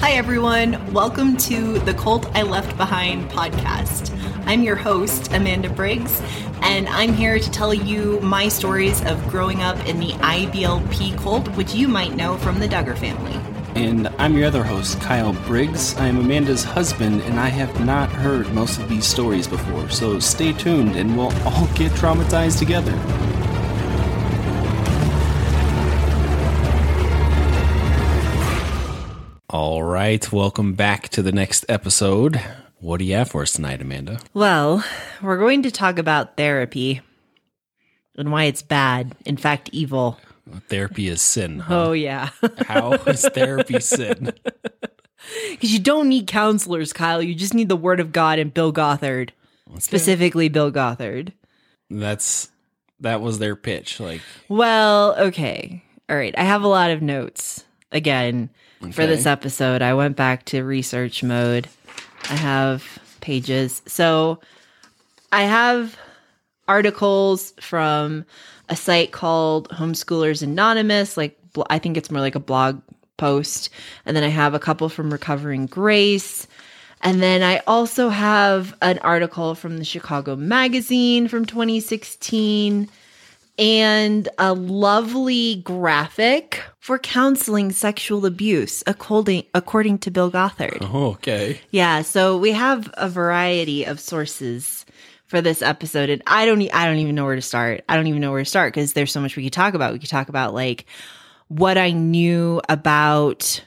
Hi, everyone. Welcome to the Cult I Left Behind podcast. I'm your host, Amanda Briggs, and I'm here to tell you my stories of growing up in the IBLP cult, which you might know from the Duggar family. And I'm your other host, Kyle Briggs. I am Amanda's husband, and I have not heard most of these stories before, so stay tuned and we'll all get traumatized together. All right, welcome back to the next episode. What do you have for us tonight, Amanda? Well, we're going to talk about therapy and why it's bad, in fact, evil. Therapy is sin. Huh? Oh, yeah. How is therapy sin? Because you don't need counselors, Kyle. You just need the word of God and Bill Gothard, specifically Bill Gothard. That's that was their pitch. Like, Well, okay. All right. I have a lot of notes again for this episode. I went back to research mode. I have pages. So I have articles from a site called Homeschoolers Anonymous. Like, I think it's more like a blog post. And then I have a couple from Recovering Grace. And then I also have an article from the Chicago Magazine from 2016 and a lovely graphic for counseling sexual abuse, according, according to Bill Gothard. oh, okay. Yeah, so we have a variety of sources for this episode, and I don't, I don't even know where to start. I don't even know where to start because there's so much we could talk about. We could talk about like what I knew about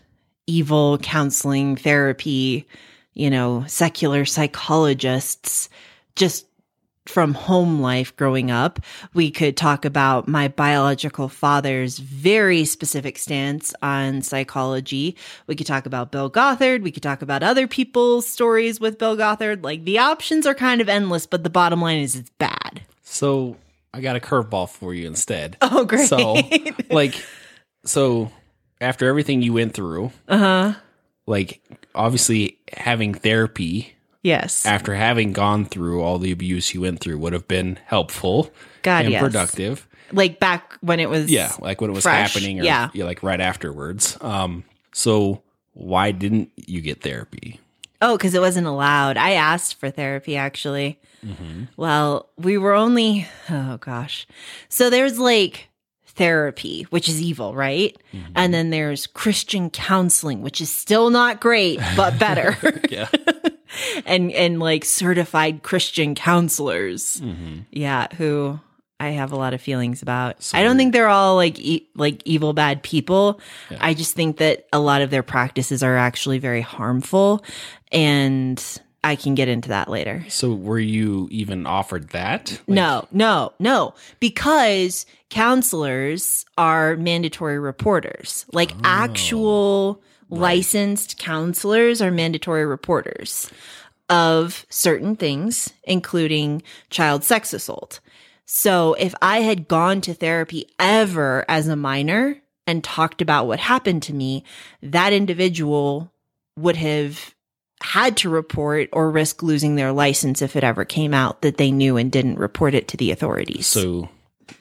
evil counseling therapy, you know, secular psychologists, just from home life growing up. We could talk about my biological father's very specific stance on psychology. We could talk about Bill Gothard. We could talk about other people's stories with Bill Gothard. Like the options are kind of endless, but the bottom line is it's bad. So I got a curveball for you instead. Oh, great. So, like, so after everything you went through, uh huh. like, obviously having therapy Yes. after having gone through all the abuse he went through would have been helpful God, and yes. productive. Like back when it was. Yeah, like when it was Fresh, happening, or yeah. like right afterwards. Um, so why didn't you get therapy? Oh, because it wasn't allowed. I asked for therapy actually. Well, we were only, oh gosh. So there's like therapy, which is evil, right? And then there's Christian counseling, which is still not great, but better. Yeah, and, and like certified Christian counselors. Mm-hmm. Yeah. Who I have a lot of feelings about. So I don't think they're all like, e- like evil, bad people. I just think that a lot of their practices are actually very harmful. And I can get into that later. So were you even offered that? Like, no, no, no, because counselors are mandatory reporters. Like Oh, actual licensed counselors are mandatory reporters of certain things, including child sex assault. So if I had gone to therapy ever as a minor and talked about what happened to me, that individual would have had to report or risk losing their license if it ever came out that they knew and didn't report it to the authorities. So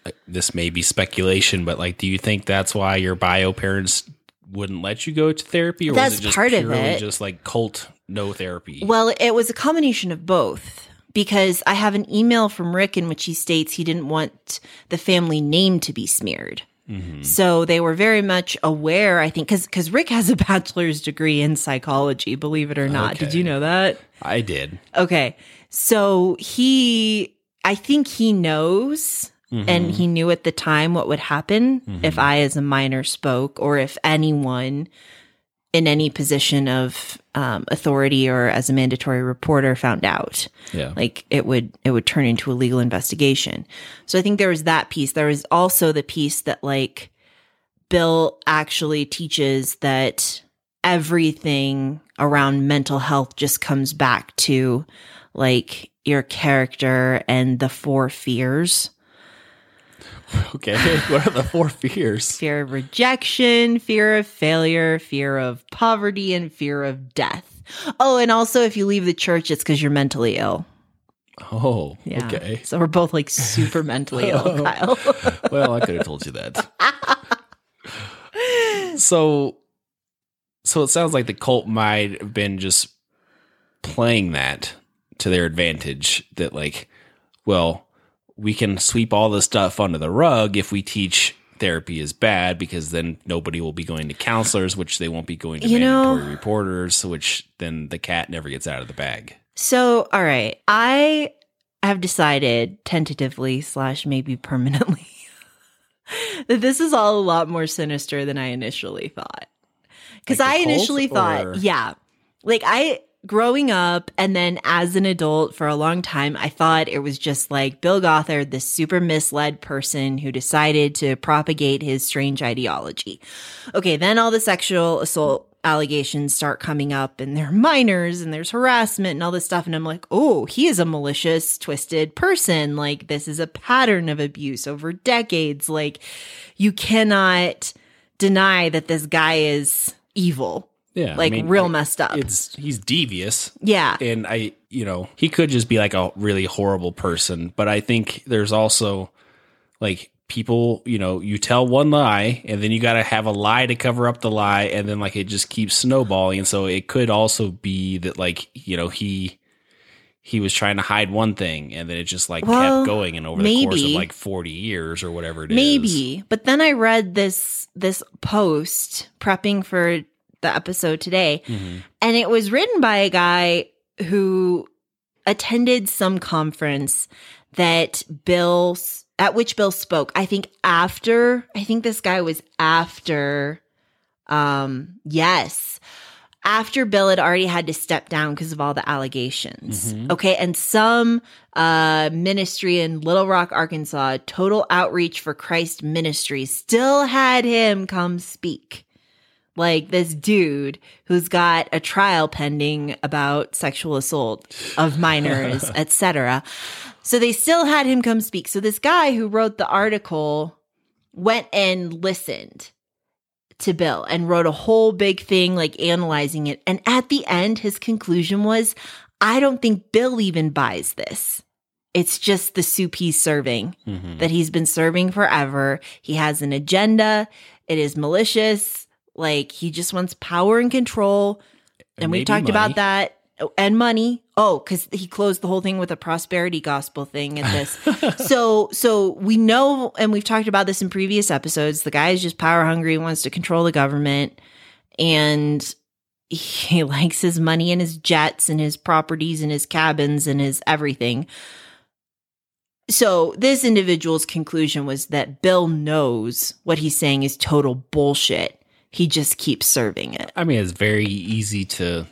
uh, this may be speculation, but like, do you think that's why your bio parents wouldn't let you go to therapy, or That's was it just part of it. just like cult no therapy? Well, it was a combination of both because I have an email from Rick in which he states he didn't want the family name to be smeared. Mm-hmm. So they were very much aware, I think, because because Rick has a bachelor's degree in psychology, believe it or not. Did you know that? I did. Okay. So he, I think he knows, and he knew at the time what would happen if I, as a minor, spoke, or if anyone in any position of um, authority or as a mandatory reporter found out. Yeah. Like it would, it would turn into a legal investigation. So I think there was that piece. There was also the piece that like Bill actually teaches that everything around mental health just comes back to like your character and the four fears Okay. what are the four fears? fear of rejection, fear of failure, fear of poverty, and fear of death. Oh, and also if you leave the church, it's because you're mentally ill. Oh, Yeah. okay. So we're both like super mentally ill, Kyle. Well, I could have told you that. so, so it sounds like the cult might have been just playing that to their advantage. That like, well, we can sweep all this stuff under the rug if we teach therapy is bad because then nobody will be going to counselors, which they won't be going to You know- mandatory reporters, which then the cat never gets out of the bag. So, all right, I have decided tentatively slash maybe permanently that this is all a lot more sinister than I initially thought. Because Like I initially or- thought, yeah, like I growing up and then as an adult for a long time, I thought it was just like Bill Gothard, this super misled person who decided to propagate his strange ideology. Okay, then all the sexual assault allegations start coming up and they're minors and there's harassment and all this stuff and I'm like, "Oh, he is a malicious, twisted person. Like this is a pattern of abuse over decades. Like you cannot deny that this guy is evil. Yeah, I Like mean, real messed up." It's he's devious, yeah. and I, you know, he could just be like a really horrible person. But I think there's also like people, you know, you tell one lie and then you got to have a lie to cover up the lie. And then like it just keeps snowballing. And so it could also be that like, you know, he, he was trying to hide one thing and then it just like Well, kept going and over the course of like 40 years or whatever it is. Maybe. But then I read this this post prepping for the episode today Mhm. and it was written by a guy who attended some conference that Bill at which Bill spoke. I think after I think this guy was after um yes after Bill had already had to step down because of all the allegations. Mhm. Okay. And some uh, ministry in Little Rock, Arkansas, Total Outreach for Christ Ministry, still had him come speak. Like this dude who's got a trial pending about sexual assault of minors, etc. So they still had him come speak. So this guy who wrote the article went and listened to Bill and wrote a whole big thing, like analyzing it. And at the end, his conclusion was I don't think Bill even buys this. It's just the soup he's serving Mhm. that he's been serving forever. He has an agenda. It is malicious. Like he just wants power and control. And, we maybe talked money. about that Oh, and money. Oh, because he closed the whole thing with a prosperity gospel thing at this. so, so we know, and we've talked about this in previous episodes. The guy is just power hungry, wants to control the government, and he likes his money and his jets and his properties and his cabins and his everything. So, this individual's conclusion was that Bill knows what he's saying is total bullshit. He just keeps serving it. I mean, it's very easy to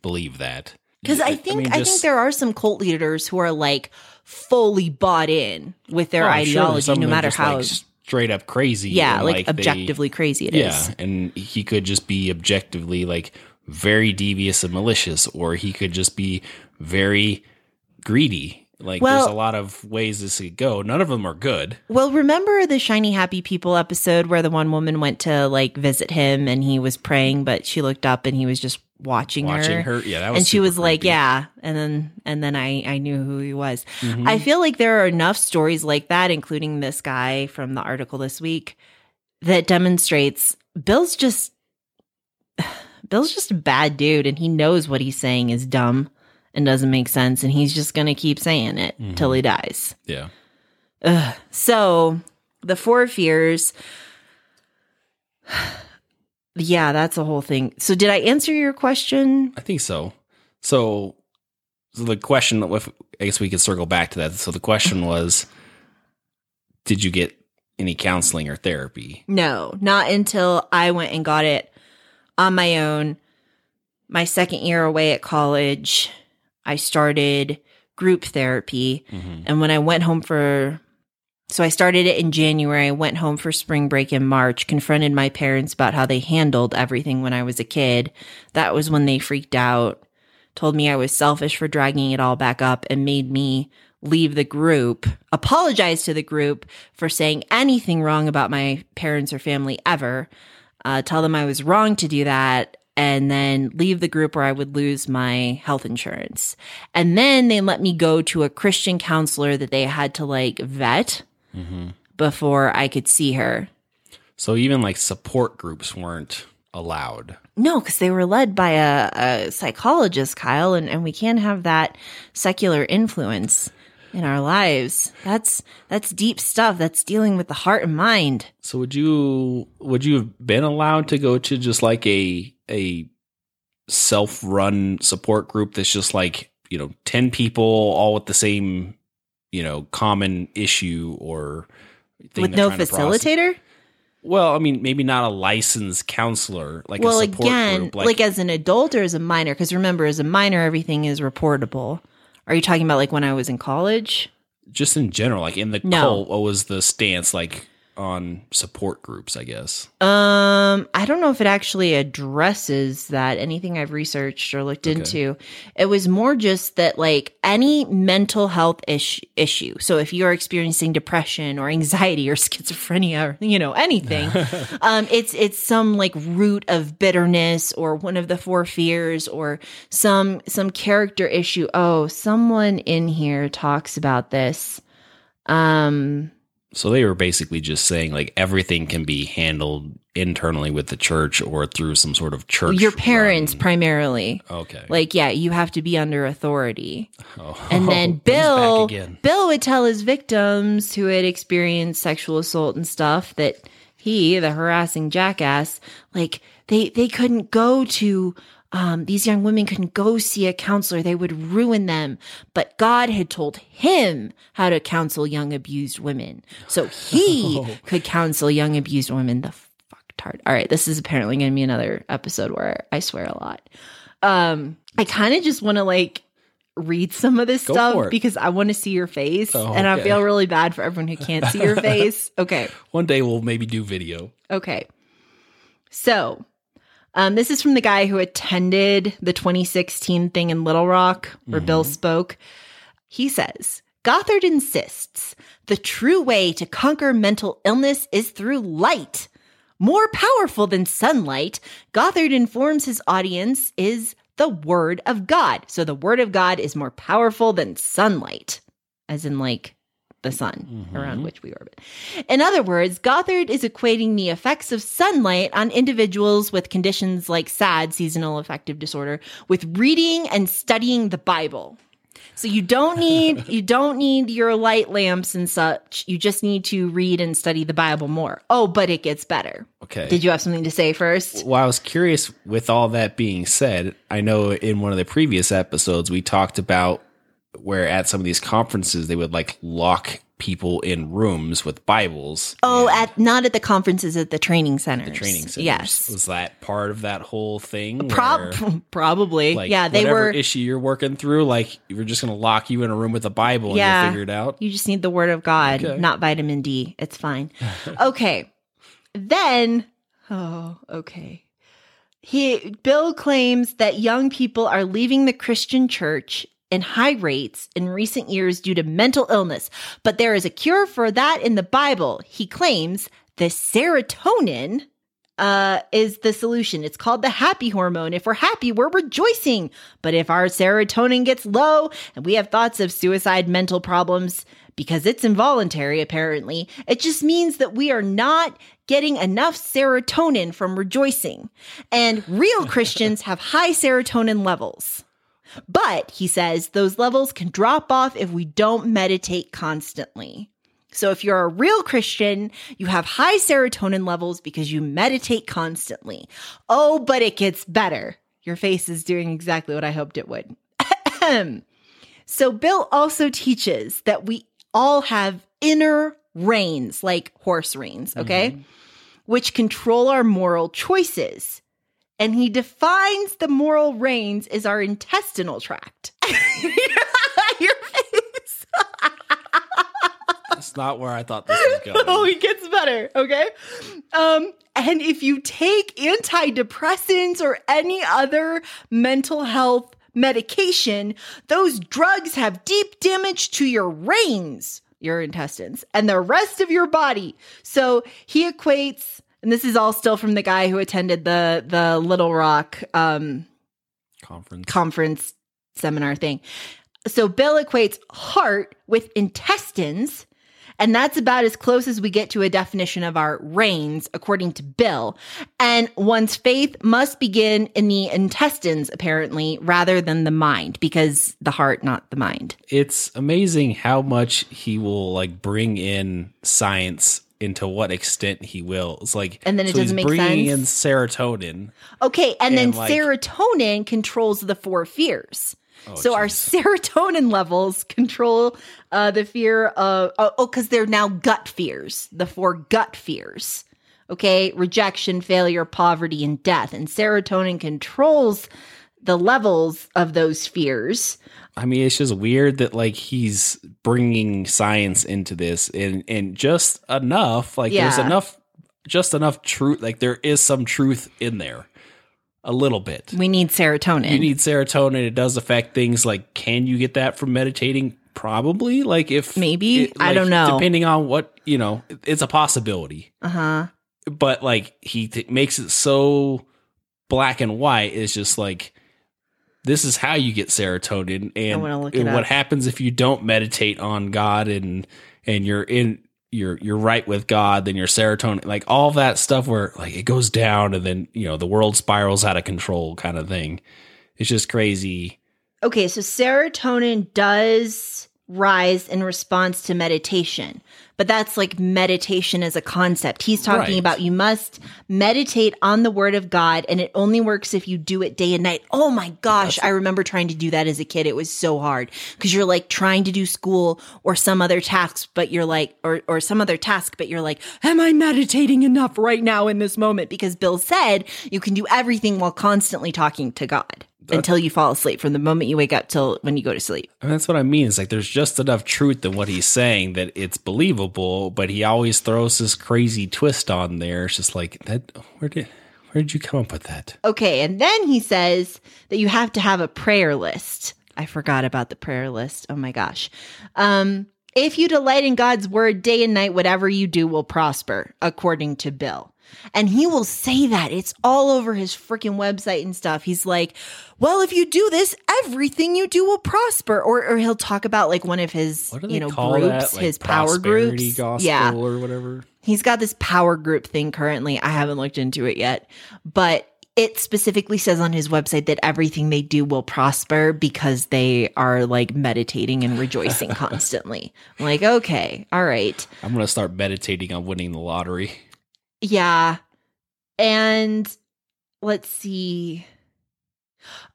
believe that. Because I think I, mean, think there are some cult leaders who are like fully bought in with their Oh, I'm sure ideology, no matter just, how like, straight up crazy. yeah, like, they- objectively crazy it is. yeah, and he could just be objectively like very devious and malicious, or he could just be very greedy. Like Well- there's a lot of ways this could go. None of them are good. Well, remember the Shiny Happy People episode where the one woman went to like visit him and he was praying, but she looked up and he was just watching, Watching her. her, yeah, that was and she was like, "Yeah," and then and then I I knew who he was. Mhm. I feel like there are enough stories like that, including this guy from the article this week, that demonstrates Bill's just Bill's just a bad dude, and he knows what he's saying is dumb and doesn't make sense, and he's just gonna keep saying it mm-hmm. till he dies. yeah. Ugh. So the four fears. Yeah, that's a whole thing. So did I answer your question? I think so. So, so the question, if, I guess we could circle back to that. So the question was, did you get any counseling or therapy? No, not until I went and got it on my own. My second year away at college, I started group therapy. Mm-hmm. And when I went home for, so I started it in January, went home for spring break in March, confronted my parents about how they handled everything when I was a kid. That was when they freaked out, told me I was selfish for dragging it all back up, and made me leave the group, apologize to the group for saying anything wrong about my parents or family ever, uh, tell them I was wrong to do that, and then leave the group or I would lose my health insurance. And then they let me go to a Christian counselor that they had to like vet Mm-hmm. before I could see her. So even like support groups weren't allowed. No, because they were led by a, a psychologist, Kyle, and, and we can't have that secular influence in our lives. That's that's deep stuff. That's dealing with the heart and mind. So would you would you have been allowed to go to just like a a self run support group that's just like you know ten people all with the same you know common issue or thing with no trying to process? facilitator? Well, I mean, maybe not a licensed counselor, like well, a support again, group. like, as an adult or as a minor? Because remember, as a minor, everything is reportable. Are you talking about like when I was in college? just in general, like in the No. cult, what was the stance like on support groups? I guess. Um, I don't know if it actually addresses that. Anything I've researched or looked Okay. into, it was more just that like any mental health ish- issue. So if you're experiencing depression or anxiety or schizophrenia or you know anything, um, it's it's some like root of bitterness or one of the four fears or some some character issue. Oh, someone in here talks about this. Um. So they were basically just saying like everything can be handled internally with the church or through some sort of church. your parents run- primarily Okay. like yeah you have to be under authority Oh. and then bill bill would tell his victims who had experienced sexual assault and stuff that he the harassing jackass like they they couldn't go to um, these young women couldn't go see a counselor. They would ruin them. But god had told him how to counsel young abused women. So he Oh. could counsel young abused women. The fuck tart. All right this is apparently going to be another episode where i swear a lot. Um i kind of just want to like read some of this Go stuff because i want to see your face Oh, and i feel really bad for everyone who can't see your face. Okay. One day we'll maybe do video. okay. So um, this is from the guy who attended the 2016 thing in little rock where bill spoke. He says gothard insists the true way to conquer mental illness is through light. More powerful than sunlight, Gothard informs his audience is the Word of God. So the Word of God is more powerful than sunlight, as in like the sun mm-hmm. around which we orbit. In other words, Gothard is equating the effects of sunlight on individuals with conditions like SAD, seasonal affective disorder, with reading and studying the Bible. So you don't need you don't need your light lamps and such. You just need to read and study the Bible more. Oh, but it gets better. Okay. Did you have something to say first? Well, I was curious with all that being said, I know in one of the previous episodes we talked about where at some of these conferences they would like lock people in rooms with Bibles. Oh, at not at the conferences, at the training centers. The training centers. Yes. Was that part of that whole thing? Prob- where, probably. like, yeah, they whatever were. issue you're working through, like we're just gonna lock you in a room with a Bible Yeah. and figure it out. You just need the word of God, Okay. not vitamin D. It's fine. okay. Then, oh, okay. He Bill claims that young people are leaving the Christian church in high rates in recent years due to mental illness, but there is a cure for that in the Bible. He claims the serotonin uh, is the solution. It's called the happy hormone. If we're happy, we're rejoicing. But if our serotonin gets low and we have thoughts of suicide, mental problems, because it's involuntary, apparently, it just means that we are not getting enough serotonin from rejoicing. And real Christians have high serotonin levels. But he says those levels can drop off if we don't meditate constantly. So if you're a real Christian, you have high serotonin levels because you meditate constantly. Oh, but it gets better. Your face is doing exactly what I hoped it would. so Bill also teaches that we all have inner reins, like horse reins, okay? Mm-hmm. Which control our moral choices. And he defines the moral reins as our intestinal tract. Your face. That's not where I thought this was going. Oh, it gets better. Okay. Um, and if you take antidepressants or any other mental health medication, those drugs have deep damage to your reins, your intestines, and the rest of your body. So he equates, and this is all still from the guy who attended the the Little Rock um Conference. conference seminar thing. So Bill equates heart with intestines And that's about as close as we get to a definition of our reins, according to Bill. And one's faith must begin in the intestines, apparently, rather than the mind, because the heart, not the mind. It's amazing how much he will like bring in science into what extent he will. It's like And then it so doesn't make bringing sense? in serotonin. Okay, and, then like- serotonin controls the four fears. Oh, so our serotonin levels control uh, the fear of oh, oh, because they're now gut fears, the four gut fears. Okay, rejection, failure, poverty, and death. And serotonin controls the levels of those fears. I mean, it's just weird that like he's bringing science into this and and just enough. Like there's enough, just enough truth. Like there is some truth in there, a little bit. We need serotonin. You need serotonin. It does affect things. Like, can you get that from meditating? Probably. Like if Maybe. it- I don't know. Depending on what you know, it's a possibility. uh huh. But like he t- makes it so black and white. It's just like this is how you get serotonin, and, wanna look it and what happens if you don't meditate on God and and you're in you're you're right with God, then your serotonin, like all that stuff, where like it goes down, and then you know the world spirals out of control, kind of thing. It's just crazy. Okay, so serotonin does rise in response to meditation, but that's like meditation as a concept. He's talking Right. about you must meditate on the word of God, and it only works if you do it day and night. Oh my gosh, I remember trying to do that as a kid. It was so hard because you're like trying to do school or some other task, but you're like, or, or some other task, but you're like, am I meditating enough right now in this moment? Because Bill said you can do everything while constantly talking to God. Until you fall asleep, from the moment you wake up till when you go to sleep. And that's what I mean. It's like there's just enough truth in what he's saying that it's believable, but he always throws this crazy twist on there. It's just like that. Where did where did you come up with that? Okay, and then he says that you have to have a prayer list. I forgot about the prayer list. Oh my gosh. Um, if you delight in God's word day and night, whatever you do will prosper, according to Bill. And he will say that. It's all over his freaking website and stuff. He's like, well, if you do this, everything you do will prosper. Or, or he'll talk about like one of his, What do they you know, groups. Like his power groups. yeah. or whatever. He's got this power group thing currently. I haven't looked into it yet, but it specifically says on his website that everything they do will prosper because they are like meditating and rejoicing constantly. I'm like, okay, all right. I'm gonna start meditating on winning the lottery. Yeah. And let's see.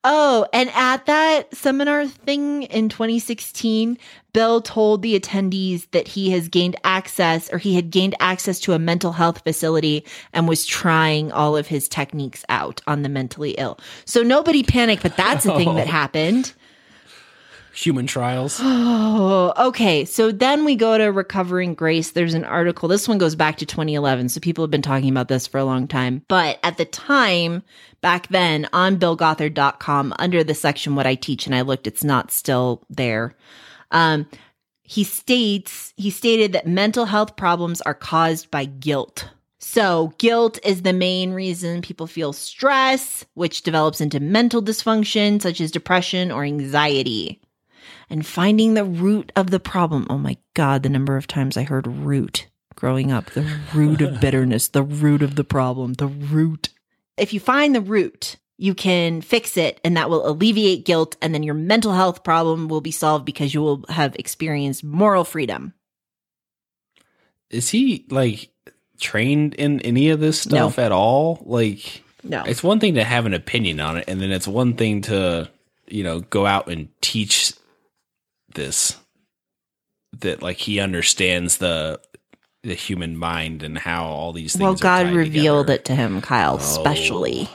Oh, and at that seminar thing in 2016, Bill told the attendees that he has gained access or he had gained access to a mental health facility and was trying all of his techniques out on the mentally ill. So nobody panicked, but that's a thing that Oh. happened. Human trials. Oh, okay. So then we go to Recovering Grace. There's an article. This one goes back to 2011. So people have been talking about this for a long time. But at the time, back then on billgothard.com, under the section What I Teach, and I looked, it's not still there. Um, he states, he stated that mental health problems are caused by guilt. So, guilt is the main reason people feel stress, which develops into mental dysfunction such as depression or anxiety and finding the root of the problem. Oh my God, the number of times I heard root growing up the root of bitterness, the root of the problem, the root. If you find the root, you can fix it and that will alleviate guilt, and then your mental health problem will be solved because you will have experienced moral freedom. Is he like trained in any of this No. stuff at all? Like No. it's one thing to have an opinion on it, and then it's one thing to, you know, go out and teach this. That like he understands the the human mind and how all these things. well, are God tied revealed together. it to him, Kyle, Oh. especially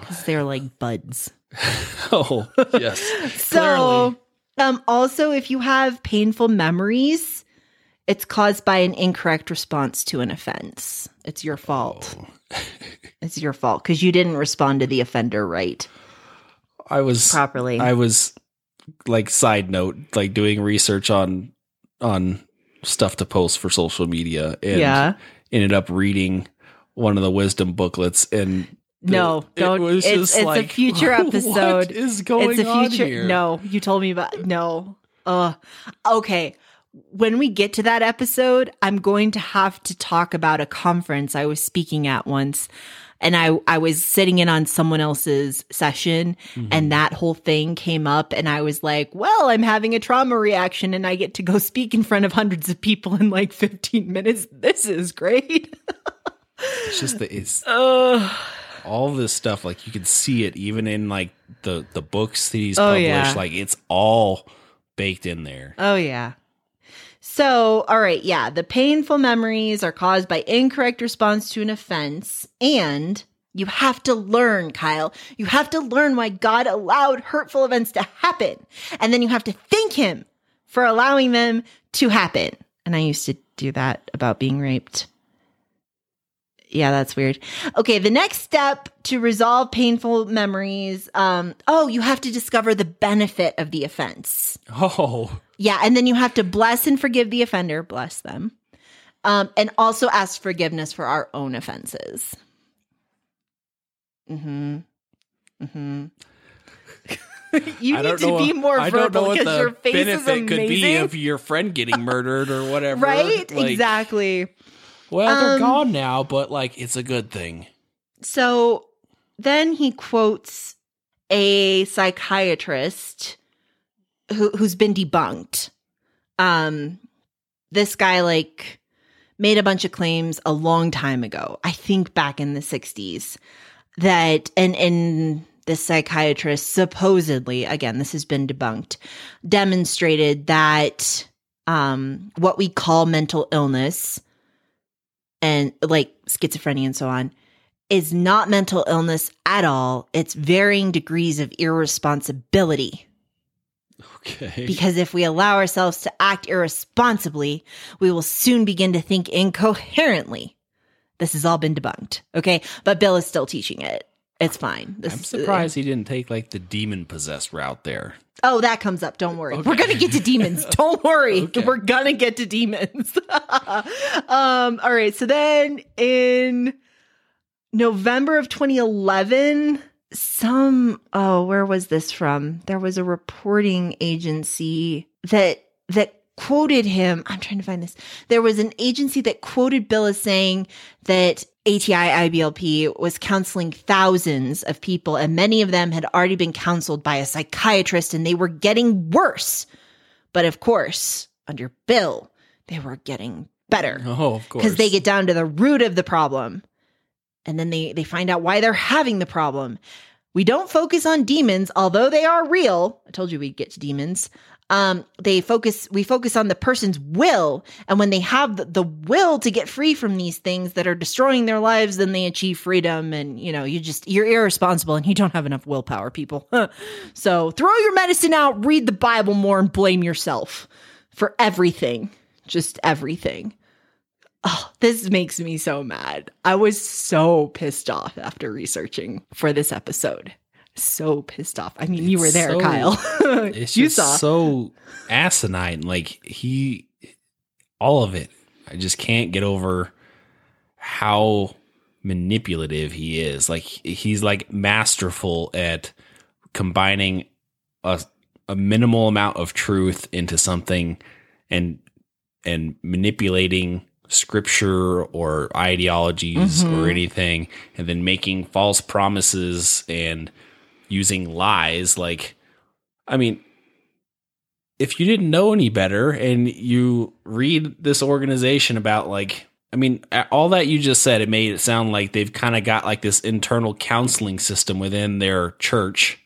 because they're like buds. Oh yes, So, um, also, if you have painful memories, it's caused by an incorrect response to an offense. It's your fault. Oh. It's your fault because you didn't respond to the offender right I was properly. I was like side note, like doing research on on stuff to post for social media and yeah. ended up reading one of the wisdom booklets and the- No, it don't. was It's, just it's like, a future episode. What is going it's a on future. here? No, you told me about. No. Uh, okay. when we get to that episode, I'm going to have to talk about a conference I was speaking at once. And I, I was sitting in on someone else's session and mm-hmm. that whole thing came up and I was like, well, I'm having a trauma reaction and I get to go speak in front of hundreds of people in like 15 minutes. This is great. It's just the it's Ugh. all this stuff. Like you can see it even in like the the books that he's Oh, published. yeah. Like it's all baked in there. Oh, yeah. So, all right, yeah, the painful memories are caused by incorrect response to an offense. And you have to learn, Kyle. You have to learn why God allowed hurtful events to happen. And then you have to thank Him for allowing them to happen. And I used to do that about being raped. Yeah, that's weird. Okay, the next step to resolve painful memories, um, oh, you have to discover the benefit of the offense. Oh, Yeah, and then you have to bless and forgive the offender, bless them, um, and also ask forgiveness for our own offenses. Hmm. Hmm. you I need to be more I don't know verbal because your the face is benefit amazing. could be of your friend getting murdered or whatever. right? Like, exactly. Well, they're Um, gone now, but like it's a good thing. So then he quotes a psychiatrist who who's been debunked. Um this guy like made a bunch of claims a long time ago. I think back in the 60s that and and this psychiatrist supposedly again this has been debunked demonstrated that um what we call mental illness and like schizophrenia and so on is not mental illness at all. It's varying degrees of irresponsibility. Okay. Because if we allow ourselves to act irresponsibly, we will soon begin to think incoherently. This has all been debunked. Okay. But Bill is still teaching it. It's fine. This I'm is- surprised he didn't take like the demon possessed route there. Oh, that comes up. Don't worry. We're gonna get to demons. Don't worry. Okay. We're gonna get to demons. um, all right. So then in November of 2011, some oh, where was this from? There was a reporting agency that that quoted him. I'm trying to find this. There was an agency that quoted Bill as saying that ATI IBLP was counseling thousands of people, and many of them had already been counseled by a psychiatrist and they were getting worse. But of course, under Bill, they were getting better Oh, of course. because they get down to the root of the problem and then they they find out why they're having the problem we don't focus on demons although they are real i told you we'd get to demons um they focus we focus on the person's will. And when they have the, will to get free from these things that are destroying their lives then they achieve freedom. And you know you just you're irresponsible and you don't have enough willpower people. So throw your medicine out read the bible more and blame yourself for everything. Just everything. Oh, this makes me so mad. I was so pissed off after researching for this episode. So pissed off. I mean, you were there, so- Kyle. It's you just saw. so asinine. Like he, all of it. I just can't get over how manipulative he is. Like he's like masterful at combining a a minimal amount of truth into something and and manipulating scripture or ideologies Mhm. or anything and then making false promises and using lies like I mean, if you didn't know any better and you read this organization about like, I mean, all that you just said, it made it sound like they've kind of got like this internal counseling system within their church,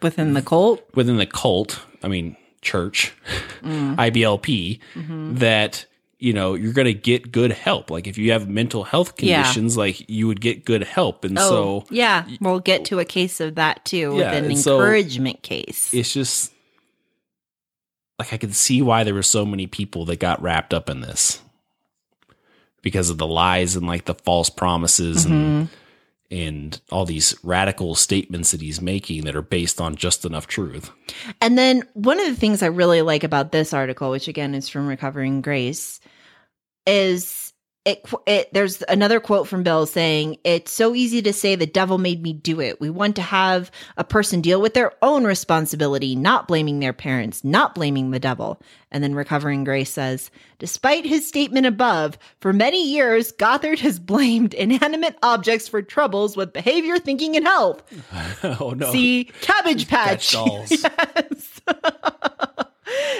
Within the cult. within the cult. I mean, church, IBLP, Mhm. that you know you're going to get good help. Like if you have mental health Yeah. conditions, like you would get good help, and Oh, so yeah. We'll get to a case of that too Yeah, with an and so encouragement case. it's just like I could see why there were so many people that got wrapped up in this because of the lies and like the false promises and Mhm. and all these radical statements that he's making that are based on just enough truth. And then one of the things I really like about this article, which again is from Recovering Grace, is it, it there's another quote from Bill saying it's so easy to say the devil made me do it. We want to have a person deal with their own responsibility, not blaming their parents, not blaming the devil. And then recovering grace says, despite his statement above, for many years Gothard has blamed inanimate objects for troubles with behavior, thinking, and health. oh no. See, Cabbage Patch. Dolls. yes.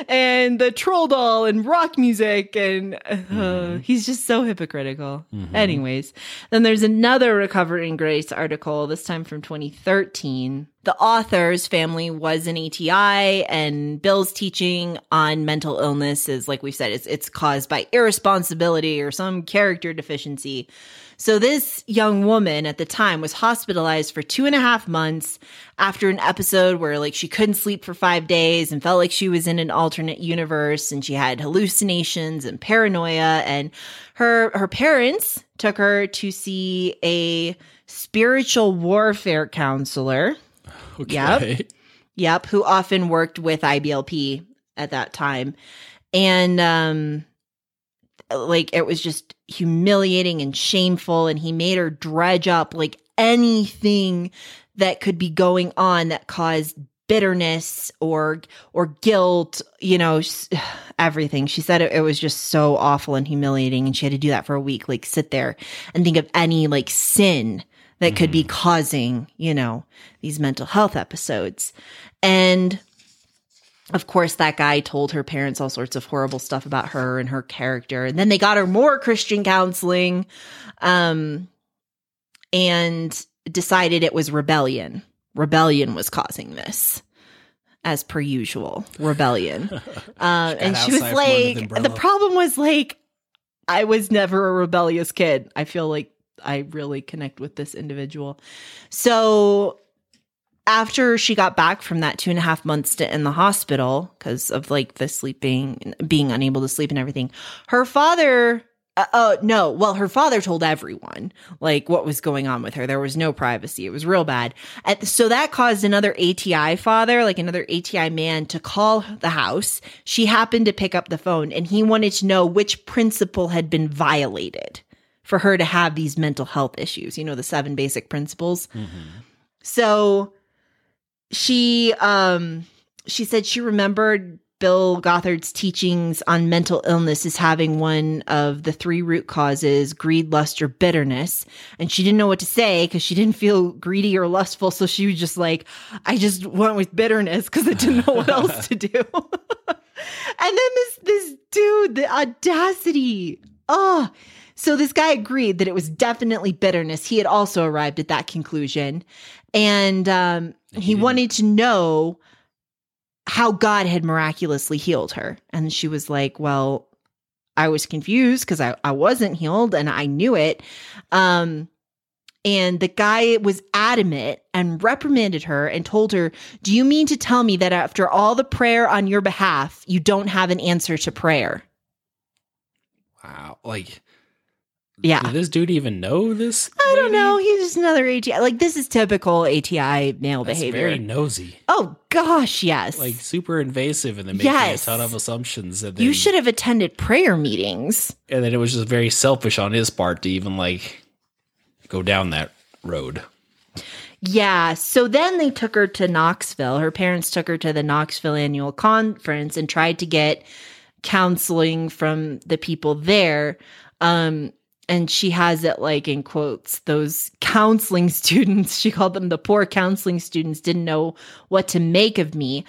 and the troll doll and rock music and uh, he's just so hypocritical. Anyways then there's another recovering grace article this time from 2013 the author's family was an ati and bill's teaching on mental illness is like we've said it's, it's caused by irresponsibility or some character deficiency so this young woman at the time was hospitalized for two and a half months after an episode where like she couldn't sleep for five days and felt like she was in an alternate universe and she had hallucinations and paranoia and her her parents took her to see a spiritual warfare counselor. Okay. Yep, who often worked with IBLP at that time. And um like it was just humiliating and shameful and he made her dredge up like anything that could be going on that caused bitterness or or guilt you know everything. She said it, it was just so awful and humiliating and she had to do that for a week like sit there and think of any like sin that could be mm-hmm. causing you know these mental health episodes. And of course, that guy told her parents all sorts of horrible stuff about her and her character. And then they got her more Christian counseling um, and decided it was rebellion. Rebellion was causing this, as per usual. Rebellion. Uh, and she was the like, the problem was like, I was never a rebellious kid. I feel like I really connect with this individual. So after she got back from that two and a half month stint in the hospital because of like the sleeping, being unable to sleep and everything, her father. Uh, oh no! Well, her father told everyone like what was going on with her. There was no privacy. It was real bad. At, so that caused another ATI father, like another ATI man, to call the house. She happened to pick up the phone, and he wanted to know which principle had been violated for her to have these mental health issues. You know, the seven basic principles. So she um she said she remembered Bill Gothard's teachings on mental illness as having one of the three root causes greed, lust, or bitterness. And she didn't know what to say because she didn't feel greedy or lustful. So she was just like, I just went with bitterness because I didn't know what else to do. and then this this dude, the audacity. Oh, so this guy agreed that it was definitely bitterness. He had also arrived at that conclusion. And um, he wanted to know how God had miraculously healed her. And she was like, Well, I was confused because I, I wasn't healed and I knew it. Um, and the guy was adamant and reprimanded her and told her, Do you mean to tell me that after all the prayer on your behalf, you don't have an answer to prayer? Wow. Like, Yeah. did this dude even know this? I don't lady? know. He's just another ATI. Like, this is typical ATI male That's behavior. very nosy. oh, gosh, yes. Like super invasive, and then making Yes. a ton of assumptions. And then, you should have attended prayer meetings. And then it was just very selfish on his part to even like go down that road. Yeah. So then they took her to Knoxville. Her parents took her to the Knoxville annual conference and tried to get counseling from the people there. Um, and she has it like in quotes, those counseling students, she called them the poor counseling students, didn't know what to make of me.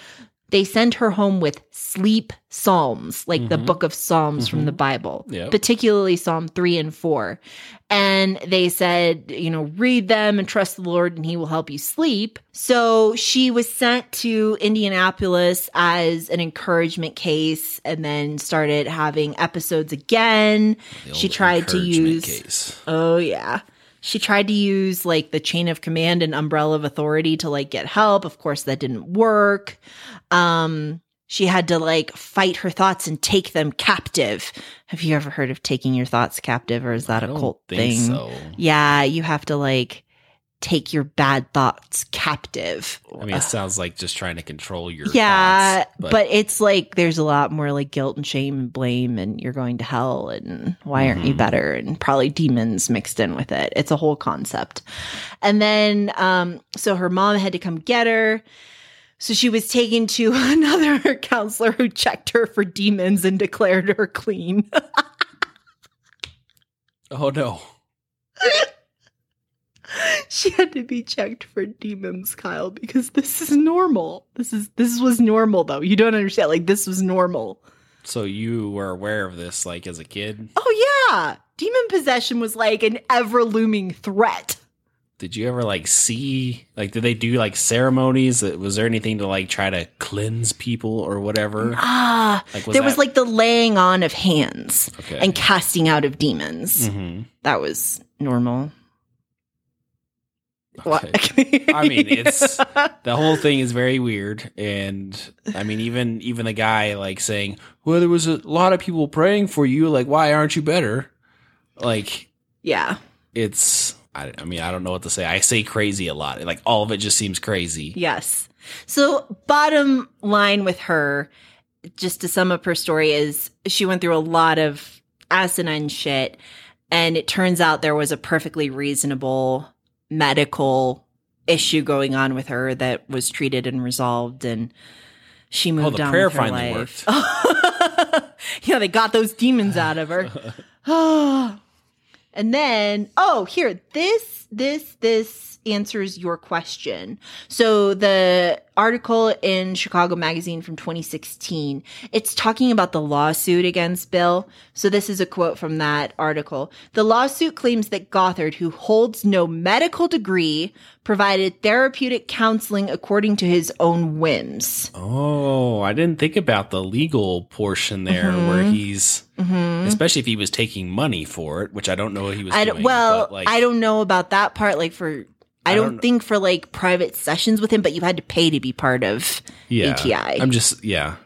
They sent her home with sleep psalms, like the mm-hmm. book of Psalms from mm-hmm. the Bible, Yep. particularly Psalm 3 and 4. And they said, you know, read them and trust the Lord and he will help you sleep. So she was sent to Indianapolis as an encouragement case and then started having episodes again. The She tried to use case. Oh yeah. She tried to use like the chain of command and umbrella of authority to like get help. Of course that didn't work. Um she had to like fight her thoughts and take them captive. Have you ever heard of taking your thoughts captive or is that I a cult think thing? so. Yeah, you have to like take your bad thoughts captive. I mean, it sounds like just trying to control your yeah, thoughts, but, it's like there's a lot more like guilt and shame and blame, and you're going to hell, and why aren't you Mhm. better? And probably demons mixed in with it. It's a whole concept. And then, um, so her mom had to come get her. So she was taken to another counselor who checked her for demons and declared her clean. oh no, she had to be checked for demons, Kyle, because this is normal. This is this was normal though. You don't understand. Like this was normal. so you were aware of this like as a kid? Oh yeah. Demon possession was like an ever looming threat. Did you ever like see like did they do like ceremonies? Was there anything to like try to cleanse people or whatever? Ah, Like there was like the laying on of hands okay. and casting out of demons. hmm That was normal. Okay. I mean, it's- the whole thing is very weird and i mean even even the guy like saying well there was a lot of people praying for you like why aren't you better like yeah. it's I, I mean i don't know what to say i say crazy a lot like all of it just seems crazy Yes. So, bottom line with her, just to sum up her story, is she went through a lot of asinine shit. And it turns out there was a perfectly reasonable medical issue going on with her that was treated and resolved. And she oh, moved Oh, the on prayer with her finally life. yeah, they got those demons out of her. and then, oh, here, this, this, this answers your question. So the article in Chicago Magazine from 2016, it's talking about the lawsuit against Bill. So this is a quote from that article. The lawsuit claims that Gothard, who holds no medical degree, provided therapeutic counseling according to his own whims. oh i didn't think about the legal portion there Mhm. where he's Mhm. especially if he was taking money for it which i don't know what he was I doing well, like, I don't know about that part. Like for, I, I don't, don't- think for like private sessions with him, but you had to pay to be part of yeah ATI. i'm just yeah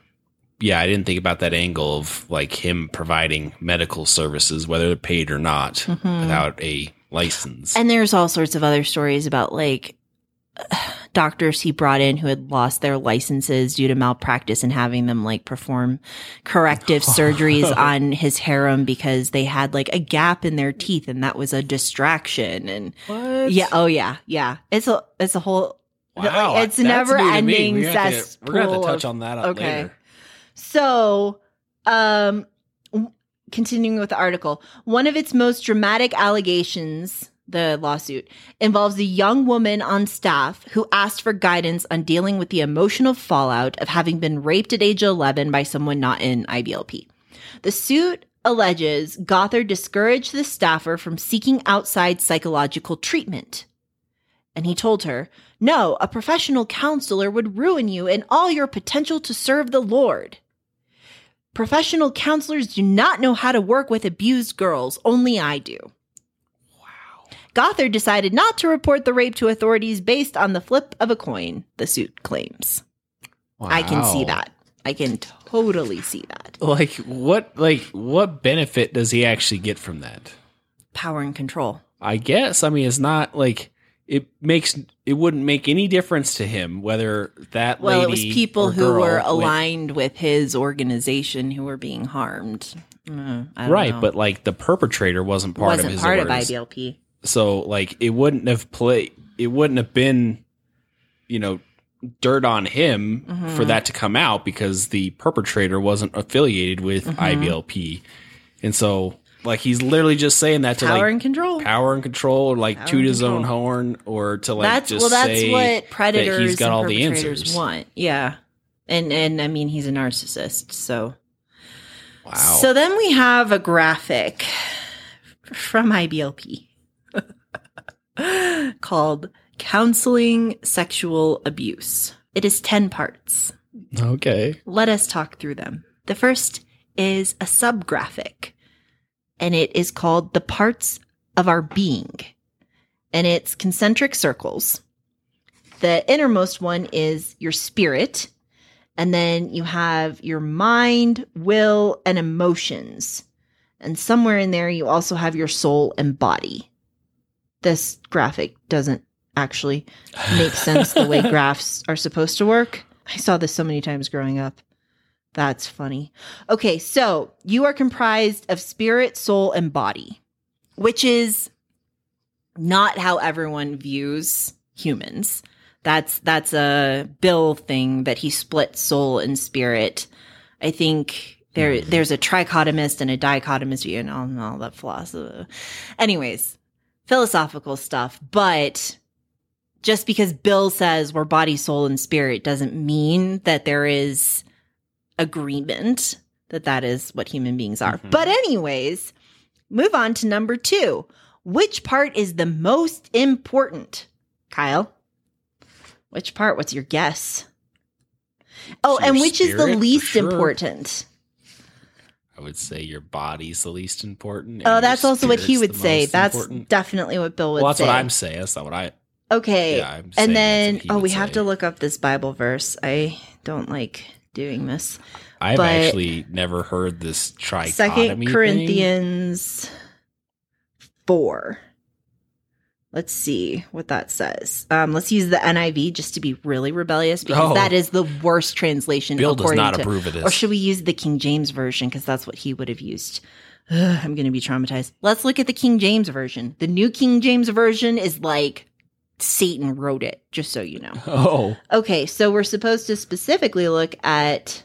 yeah i didn't think about that angle of like him providing medical services whether they're paid or not Mhm. without a license And there's all sorts of other stories about like doctors he brought in who had lost their licenses due to malpractice and having them like perform corrective surgeries on his harem because they had like a gap in their teeth and that was a distraction and what yeah oh yeah yeah it's a it's a whole wow it's never new to me. ending we're gonna to- we're gonna have to touch on that okay. later So, um, continuing with the article, one of its most dramatic allegations, the lawsuit, involves a young woman on staff who asked for guidance on dealing with the emotional fallout of having been raped at age 11 by someone not in IBLP. The suit alleges Gothard discouraged the staffer from seeking outside psychological treatment. And he told her, No, a professional counselor would ruin you and all your potential to serve the Lord. Professional counselors do not know how to work with abused girls. Only I do. Wow Gothard decided not to report the rape to authorities based on the flip of a coin, the suit claims. I can see that. I can totally see that. like what like what benefit does he actually get from that Power and control. i guess i mean it's not like it makes it wouldn't make any difference to him whether that Well, it was people who were went- aligned with his organization who were being harmed. Mm, right know. but like the perpetrator wasn't part wasn't of his part orders. of IBLP. So like it wouldn't have played it wouldn't have been you know dirt on him Mhm. for that to come out because the perpetrator wasn't affiliated with Mhm. IBLP and so like he's literally just saying that to like Power like and control. power and control or like Power toot his own horn or to like that's just well, that's say what predators that he's got and all the answers want. Yeah, and and I mean he's a narcissist. So wow so then we have a graphic from IBLP called "Counseling Sexual Abuse." It is ten parts. okay Let us talk through them. The first is a subgraphic, and it is called The Parts of Our Being. And it's concentric circles. The innermost one is your spirit, and then you have your mind, will, and emotions. And somewhere in there, you also have your soul and body. This graphic doesn't actually make sense the way graphs are supposed to work. I saw this so many times growing up. That's funny. Okay, so you are comprised of spirit, soul, and body, which is not how everyone views humans. That's that's a Bill thing that he split soul and spirit. I think there hmm. there's a trichotomist and a dichotomist and all, all that philosophy. Anyways, philosophical stuff, but just because Bill says we're body, soul, and spirit doesn't mean that there is agreement that that is what human beings are. Mhm. But anyways, move on to number two. Which part is the most important? Kyle? Which part? What's your guess? Oh, and which is the least sure. important? I would say your body's the least important. Oh, that's also what he would say. That's important. definitely what Bill would well, that's say. what I'm saying. That's not what I. Okay. Yeah, I'm and then, oh, we have to look up this Bible verse. I don't like doing this. I've But- actually never heard this trichotomy. Second thing. Corinthians 4. Let's see what that says. Um, let's use the NIV just to be really rebellious because Oh. that is the worst translation. Bill does according not to- approve of this. Or should we use the King James version because that's what he would have used? Ugh, I'm going to be traumatized. Let's look at the King James version. The new King James version is like Satan wrote it, just so you know. Oh, Okay, so we're supposed to specifically look at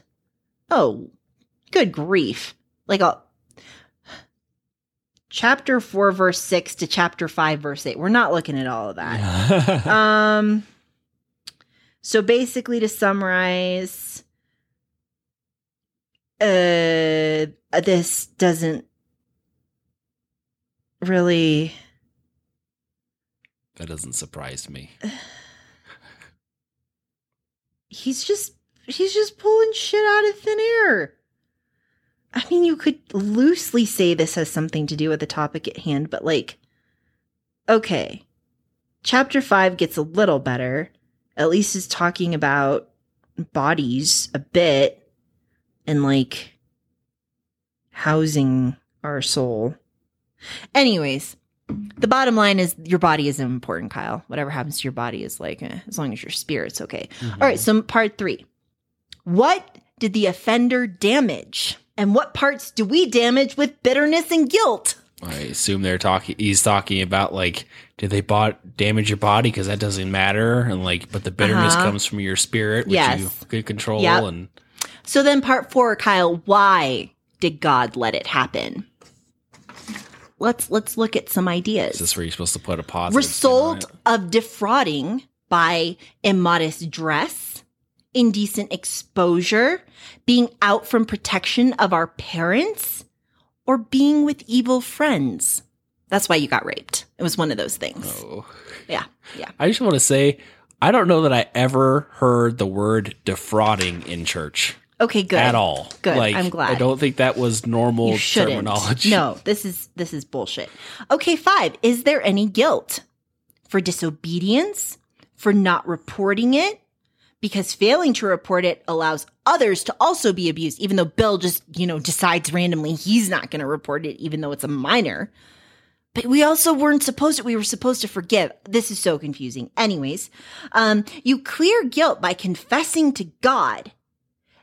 oh, good grief. Like a chapter 4 verse 6 to chapter 5 verse 8. We're not looking at all of that. um so basically to summarize uh this doesn't really that doesn't surprise me. he's just he's just pulling shit out of thin air. I mean, you could loosely say this has something to do with the topic at hand, but like, okay, chapter five gets a little better. At least is talking about bodies a bit and like housing our soul. Anyways, the bottom line is your body is important, Kyle. Whatever happens to your body is like, eh, as long as your spirit's okay. Mm-hmm. All right, so part three. What did the offender damage? And what parts do we damage with bitterness and guilt? I assume they're talking. He's talking about like, did they bought damage your body because that doesn't matter, and like, but the bitterness Uh-huh. comes from your spirit, which Yes. you could control, Yep. and So then, part four, Kyle, why did God let it happen? Let's let's look at some ideas. is this where you're supposed to put a positive? on result of defrauding by immodest dress, indecent exposure, being out from protection of our parents, or being with evil friends. That's why you got raped. It was one of those things. Oh. Yeah. Yeah. I just want to say, I don't know that I ever heard the word defrauding in church Okay, good. at all. Good. Like, I'm glad. I don't think that was normal terminology. No, this is this is bullshit. Okay, 5. Is there any guilt for disobedience, for not reporting it? Because failing to report it allows others to also be abused, even though Bill just, you know, decides randomly he's not going to report it, even though it's a minor. But we also weren't supposed to, we were supposed to forgive. This is so confusing. Anyways, um, you clear guilt by confessing to God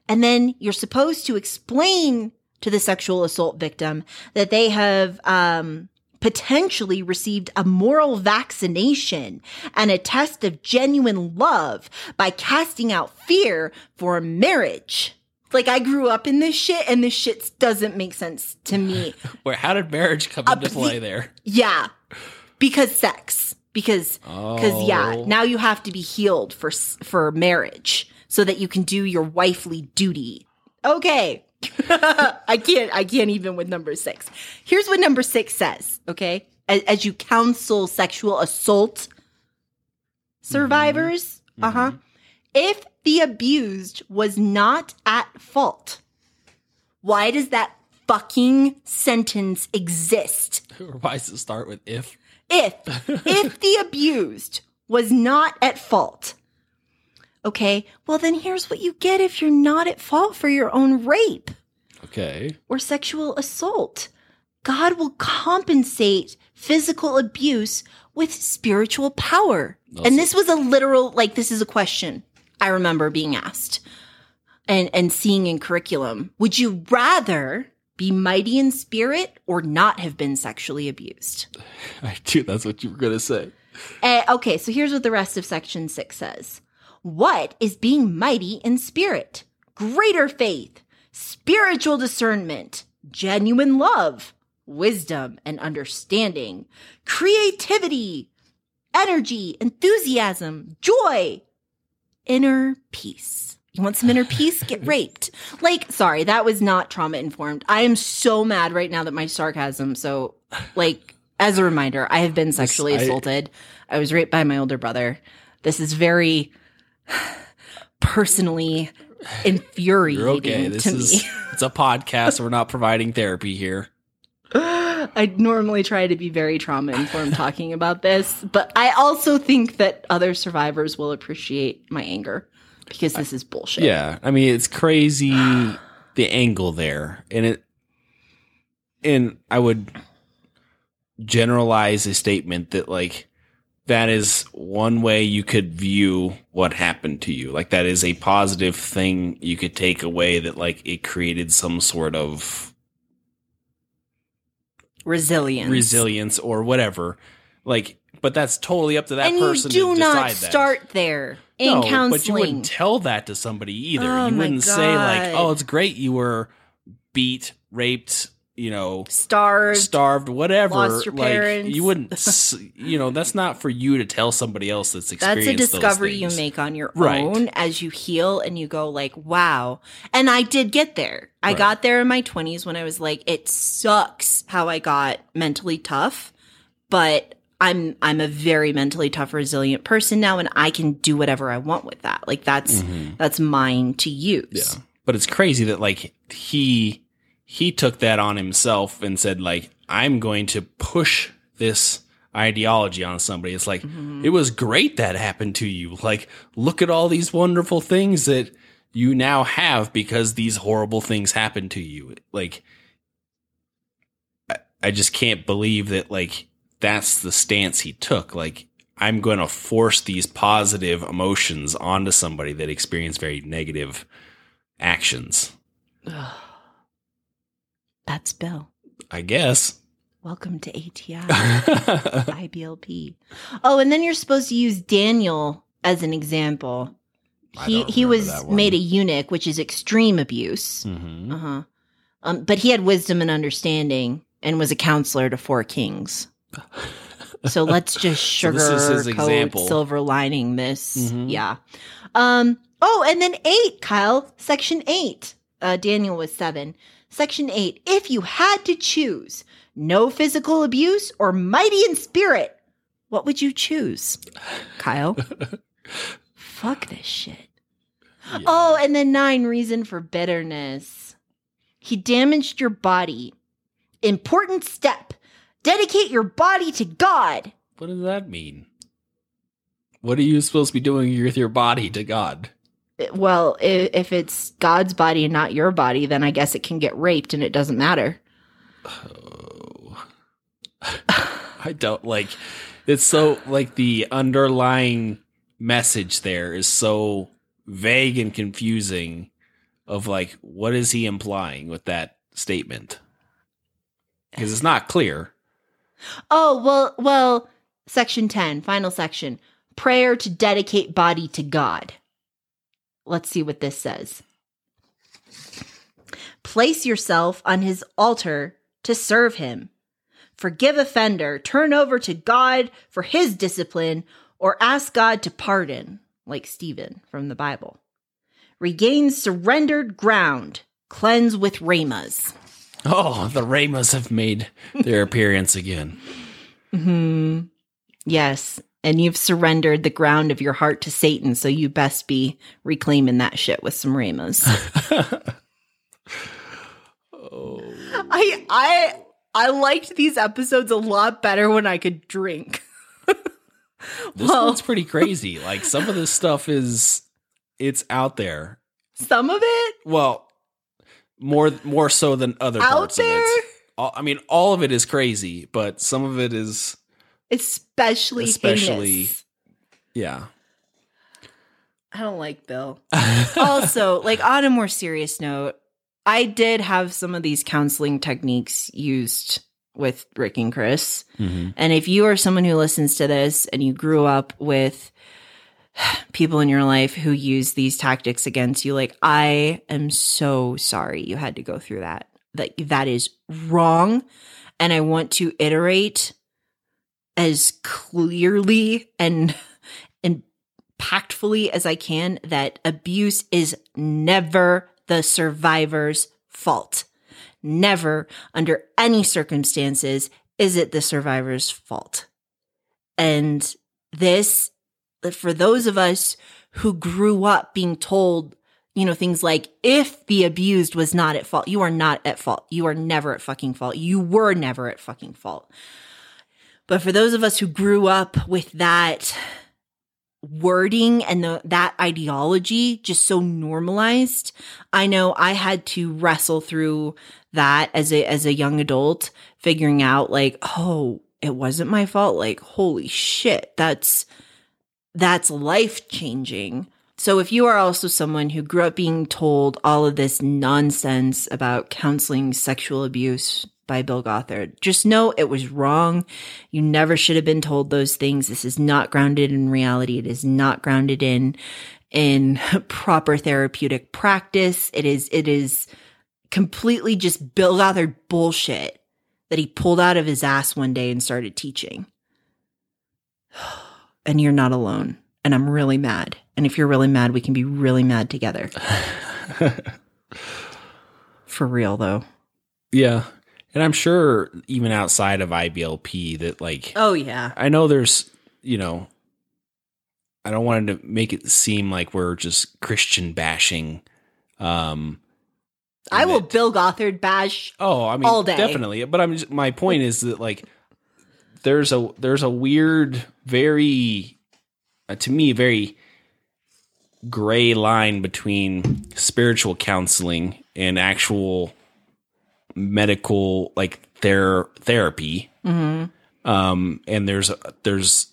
and then you're supposed to explain to the sexual assault victim that they have um, potentially received a moral vaccination and a test of genuine love by casting out fear for marriage. Like I grew up in this shit and this shit doesn't make sense to me. Where how did marriage come Uh, into play the- there? Yeah. Because sex. Because because yeah, Oh. now you have to be healed for for marriage so that you can do your wifely duty. Okay. I can't I can't even with number 6. Here's what number 6 says, okay? As, as you counsel sexual assault survivors, uh-huh. If the abused was not at fault, why does that fucking sentence exist? Why does it start with if? if if the abused was not at fault okay well then here's what you get if you're not at fault for your own rape Okay. or sexual assault god will compensate physical abuse with spiritual power and this was a literal like this is a question I remember being asked and and seeing in curriculum. Would you rather be mighty in spirit or not have been sexually abused? I do. That's what you were gonna say. Uh, okay, so here's what the rest of section six says. What is being mighty in spirit? Greater faith, spiritual discernment, genuine love, wisdom and understanding, creativity, energy, enthusiasm, joy, inner peace. You want some inner peace? Get raped. Like, sorry, that was not trauma informed. I am so mad right now that my sarcasm. So, like, as a reminder, I have been sexually I- assaulted. I was raped by my older brother. This is very personally infuriating You're okay. This to is me. it's a podcast. We're not providing therapy here. I normally try to be very trauma informed talking about this, but I also think that other survivors will appreciate my anger because this is bullshit. Yeah, I mean it's crazy the angle there, and it, and I would generalize a statement that like that is one way you could view what happened to you. Like that is a positive thing you could take away that like it created some sort of Resilience. resilience or whatever. Like, but that's totally up to that and you person do to not decide that. start there in no, counseling. But you wouldn't tell that to somebody either. Oh you wouldn't say like, "Oh, it's great you were beat, raped, you know, Starved. starved, whatever." lost your like parents. you wouldn't, you know, that's not for you to tell somebody else that's That's a discovery you make on your Right. own as you heal and you go like, wow. And I did get there. I Right. got there in my 20s when I was like, it sucks how I got mentally tough, but I'm I'm a very mentally tough resilient person now and I can do whatever I want with that. Like that's Mhm. that's mine to use. Yeah, but it's crazy that like he he took that on himself and said like, "I'm going to push this." ideology on somebody it's like Mhm. it was great that happened to you. Like, look at all these wonderful things that you now have because these horrible things happened to you. Like, I, I just can't believe that, like, that's the stance he took. Like, I'm going to force these positive emotions onto somebody that experienced very negative actions. That's Bill. I guess. Welcome to ATI. IBLP. Oh, and then you're supposed to use Daniel as an example. I He he was made a eunuch, which is extreme abuse. Mhm. Uh huh. Um, but he had wisdom and understanding, and was a counselor to four kings. So let's just So sugar his example. silver lining this. Mhm. Yeah. Um. Oh, and then eight, Kyle. Section eight. Uh, Daniel was seven. Section eight. If you had to choose no physical abuse or mighty in spirit, what would you choose, Kyle? Fuck this shit. Yeah. Oh, and then nine reason for bitterness. He damaged your body. Important step. Dedicate your body to God. What does that mean? What are you supposed to be doing with your body to God? Well, i- if it's God's body and not your body, then I guess it can get raped and it doesn't matter. Oh. I don't like it's so like the underlying message there is so vague and confusing of like what is he implying with that statement? Because it's not clear. Oh, well, well, section 10, final section. Prayer to dedicate body to God. Let's see what this says. Place yourself on his altar to serve him. Forgive offender, turn over to God for his discipline, or ask God to pardon, like Stephen from the Bible. Regain surrendered ground, cleanse with rhemas. Oh, the Rhemas have made their appearance again. Hmm. Yes. And you've surrendered the ground of your heart to Satan, so you best be reclaiming that shit with some rhemas. oh. I I I liked these episodes a lot better when I could drink. This Well- one's pretty crazy. Like some of this stuff is it's out there. Some of it Well, more more so than other out parts there, of it. All, I mean, all of it is crazy, but some of it is especially Especially- heinous. Yeah. I don't like Bill. also, like on a more serious note, I did have some of these counseling techniques used with Rick and Chris. Mhm. And if you are someone who listens to this and you grew up with people in your life who use these tactics against you, like I am so sorry you had to go through that. That that is wrong. And I want to iterate as clearly and impactfully as I can that abuse is never the survivor's fault. Never, under any circumstances, is it the survivor's fault. And this, for those of us who grew up being told, you know, things like, if the abused was not at fault, you are not at fault. You are never at fucking fault. You were never at fucking fault. But for those of us who grew up with that wording and the, that ideology just so normalized, I know I had to wrestle through that as a as a young adult, figuring out like, oh, it wasn't my fault. Like, holy shit, that's that's life changing. So if you are also someone who grew up being told all of this nonsense about counseling sexual abuse by Bill Gothard, just know it was wrong. You never should have been told those things. This is not grounded in reality. It is not grounded in in proper therapeutic practice. It is it is completely just Bill Gothard bullshit that he pulled out of his ass one day and started teaching. And you're not alone. And I'm really mad. And if you're really mad, we can be really mad together. For real, though. Yeah. And I'm sure even outside of IBLP that like Oh, yeah. I know there's, you know, I don't want to make it seem like we're just Christian bashing. Um, I will that- Bill Gothard bash. oh, I mean, All day. definitely. But I'm just, my point is that like there's a there's a weird, very uh, to me a very gray line between spiritual counseling and actual medical like their therapy. Um and there's there's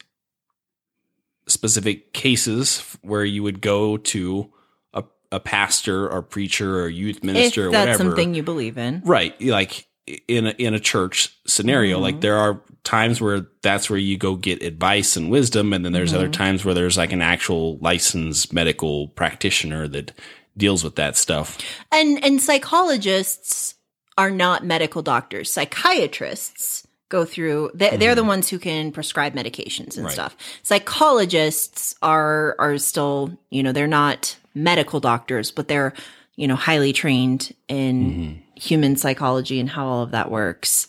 specific cases where you would go to a, a pastor or preacher or youth If minister or that's whatever. something you believe in. right. Like in a, in a church scenario like there are times where that's where you go get advice and wisdom and then there's other mm-hmm. times where there's like an actual licensed medical practitioner that deals with that stuff And and psychologists are not medical doctors. Psychiatrists go through they, they're the mm-hmm. ones who can prescribe medications and Right. stuff. Psychologists are are still, you know, they're not medical doctors, but they're, you know, highly trained in mm-hmm. human psychology and how all of that works.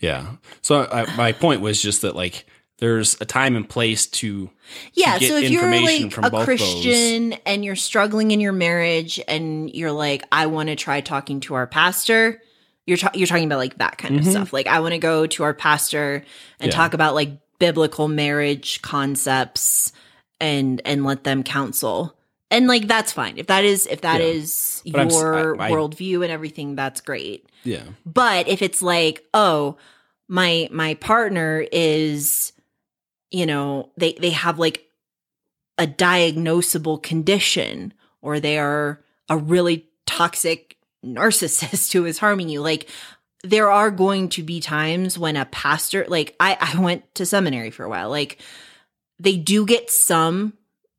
Yeah so I, my point was just that like there's a time and place to Yeah, get so if you're like from a Christian and you're struggling in your marriage and you're like, I want to try talking to our pastor, you're ta- you're talking about like that kind of stuff. Like, I want to go to our pastor and Mm-hmm. Yeah. talk about like biblical marriage concepts and and let them counsel. And like that's fine if that is if that Yeah. is But your I- I- worldview and everything. That's great. yeah But if it's like, oh, my my partner is, you know, they they have like a diagnosable condition or they are a really toxic narcissist who is harming you, like there are going to be times when a pastor like I I went to seminary for a while. Like they do get some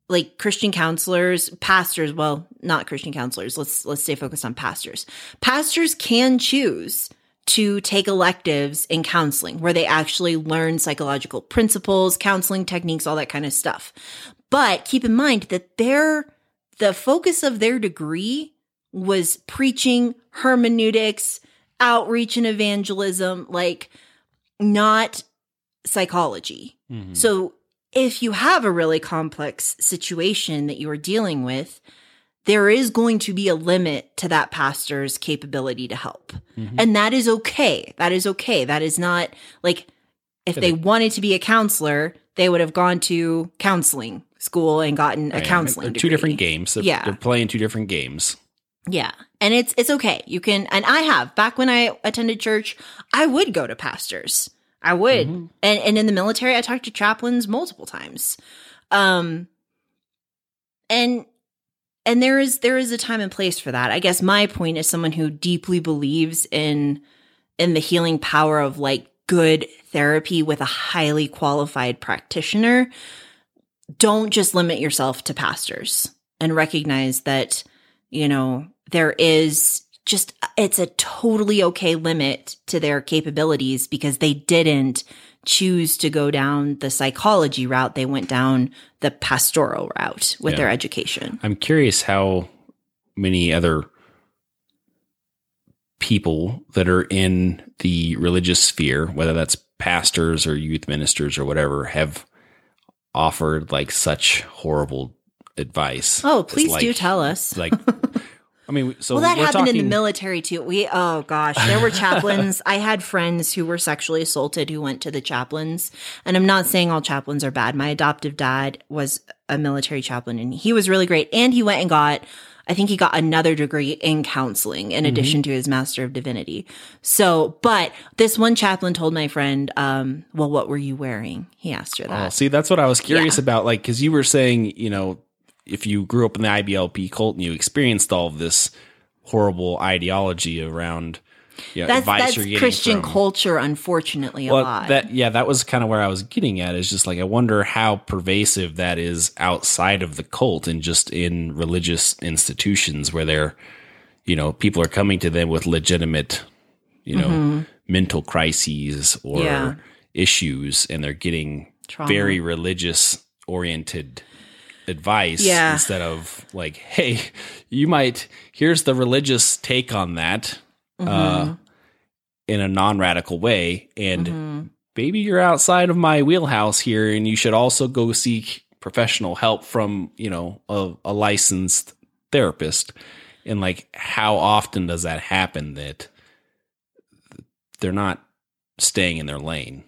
like Christian counselors, pastors, well, not Christian counselors. Let's let's stay focused on pastors. Pastors can choose to take electives in counseling where they actually learn psychological principles, counseling techniques, all that kind of stuff. But keep in mind that their the focus of their degree was preaching, hermeneutics, outreach and evangelism, like not psychology. Mhm. So if you have a really complex situation that you are dealing with, there is going to be a limit to that pastor's capability to help. Mhm. And that is okay. That is okay. That is not like if they wanted to be a counselor, they would have gone to counseling school and gotten a counseling two different games They're- Yeah. they're playing two different games Yeah. And it's it's okay. You can and I have. Back when I attended church, I would go to pastors. I would. Mm-hmm. And and in the military I talked to chaplains multiple times. Um and and there is there is a time and place for that. I guess my point is someone who deeply believes in in the healing power of like good therapy with a highly qualified practitioner. Don't just limit yourself to pastors and recognize that, you know, there is just it's a totally okay limit to their capabilities because they didn't choose to go down the psychology route they went down the pastoral route with Yeah. their education I'm curious how many other people that are in the religious sphere, whether that's pastors or youth ministers or whatever, have offered like such horrible advice. oh please do tell us Like, I mean, so well that we're happened in the military too we oh gosh there were chaplains i had friends who were sexually assaulted who went to the chaplains and i'm not saying all chaplains are bad my adoptive dad was a military chaplain and he was really great and he went and got I think he got another degree in counseling in addition to his Master of Divinity. So, but this one chaplain told my friend, um, well, what were you wearing? He asked her that. Oh, that. see, that's what I was curious Yeah. about. Like, because you were saying, you know, if you grew up in the IBLP cult and you experienced all of this horrible ideology around know, that's advice that's you're getting Christian from- culture, unfortunately, a lot. that yeah, that was kind of where I was getting at. Is just like I wonder how pervasive that is outside of the cult and just in religious institutions where they're, you know, people are coming to them with legitimate, you know, mental crises or Mm-hmm. Yeah. issues, and they're getting Trauma. very religious oriented advice Yeah. instead of like, hey, you might here's the religious take on that. Mm-hmm. Uh, in a non-radical way and Mm-hmm. maybe you're outside of my wheelhouse here and you should also go seek professional help from you know a, a licensed therapist and like how often does that happen that they're not staying in their lane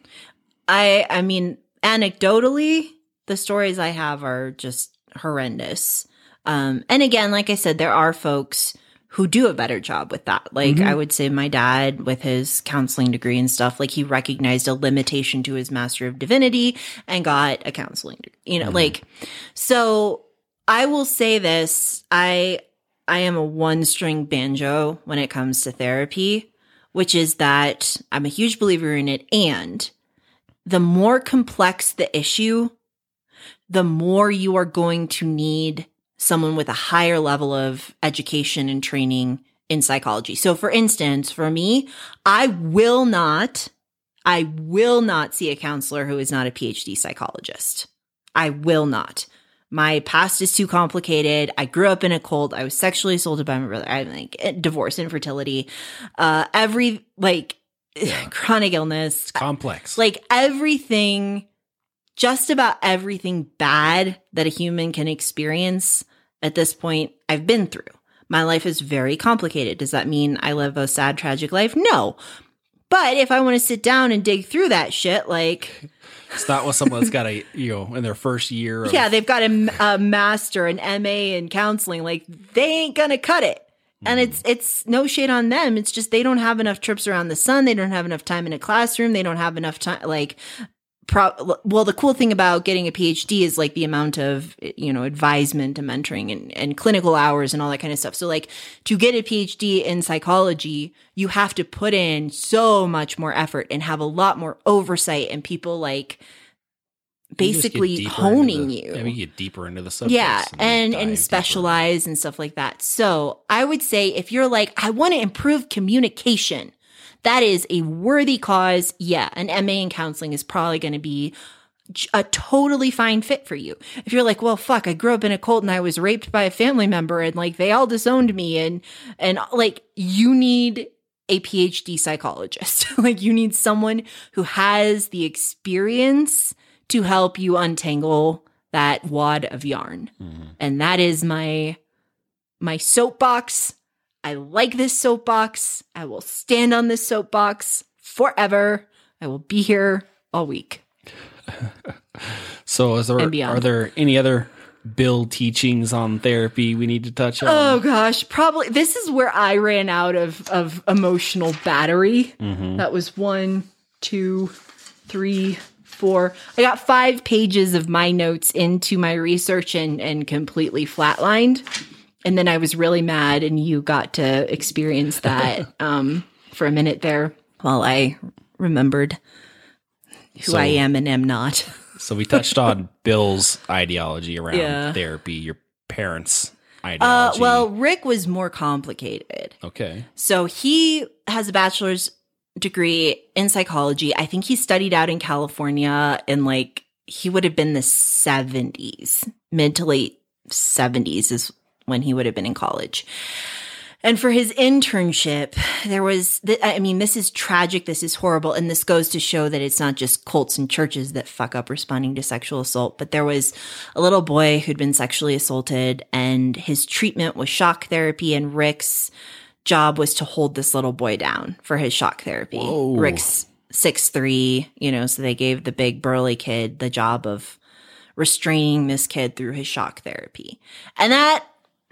I I mean, anecdotally, the stories I have are just horrendous. Um, and again, like I said, there are folks who do a better job with that. Like I would say my dad with his counseling degree and stuff, like he recognized a limitation to his master of divinity and got a counseling degree. You know, like so I will say this, I I am a one string banjo when it comes to therapy, which is that I'm a huge believer in it and the more complex the issue, the more you are going to need someone with a higher level of education and training in psychology. So for instance, for me, I will not, I will not see a counselor who is not a PhD psychologist. I will not. My past is too complicated. I grew up in a cult. I was sexually assaulted by my brother. I like eh, divorce, infertility, uh, every like chronic illness, complex like everything, just about everything bad that a human can experience at this point, I've been through. My life is very complicated. Does that mean I live a sad, tragic life? No. But if I want to sit down and dig through that shit, like, it's not with someone that's got a you know in their first year of, yeah, they've got a, a master, an MA in counseling, like, they ain't gonna cut it. And hmm. it's it's no shade on them. It's just they don't have enough trips around the sun. They don't have enough time in a classroom. They don't have enough time like pro- well the cool thing about getting a PhD is like the amount of you know advisement and mentoring and, and clinical hours and all that kind of stuff. So like to get a PhD in psychology, you have to put in so much more effort and have a lot more oversight and people like You just get basically deeper honing the- you yeah, we get deeper into the subject yeah and and specialize and stuff like that. So i would say if you're like i want to improve communication that is a worthy cause yeah an ma in counseling is probably going to be a totally fine fit for you if you're like well fuck i grew up in a cult and i was raped by a family member and like they all disowned me and and like you need a phd psychologist like you need someone who has the experience to help you untangle that wad of yarn. Mm-hmm. And that is my my soapbox. I like this soapbox. I will stand on this soapbox forever. I will be here all week. so is there are there any other bill teachings on therapy we need to touch on Oh gosh, probably this is where I ran out of of emotional battery. Mm-hmm. That was one, two, three, four, I got five pages of my notes into my research and, and completely flatlined. And then I was really mad, and you got to experience that um, for a minute there while I remembered who So- I am and am not. So we touched on Bill's ideology around Yeah. therapy, your parents' Uh, ideology. well, Rick was more complicated. okay. So he has a bachelor's degree in psychology. I think he studied out in California in like, he would have been the 70s, mid to late 70s is when he would have been in college. And for his internship, there was, th- I mean, this is tragic. This is horrible. And this goes to show that it's not just cults and churches that fuck up responding to sexual assault, but there was a little boy who'd been sexually assaulted and his treatment was shock therapy. And Rick's job was to hold this little boy down for his shock therapy. Whoa. Rick's six three, you know, so they gave the big burly kid the job of restraining this kid through his shock therapy. And that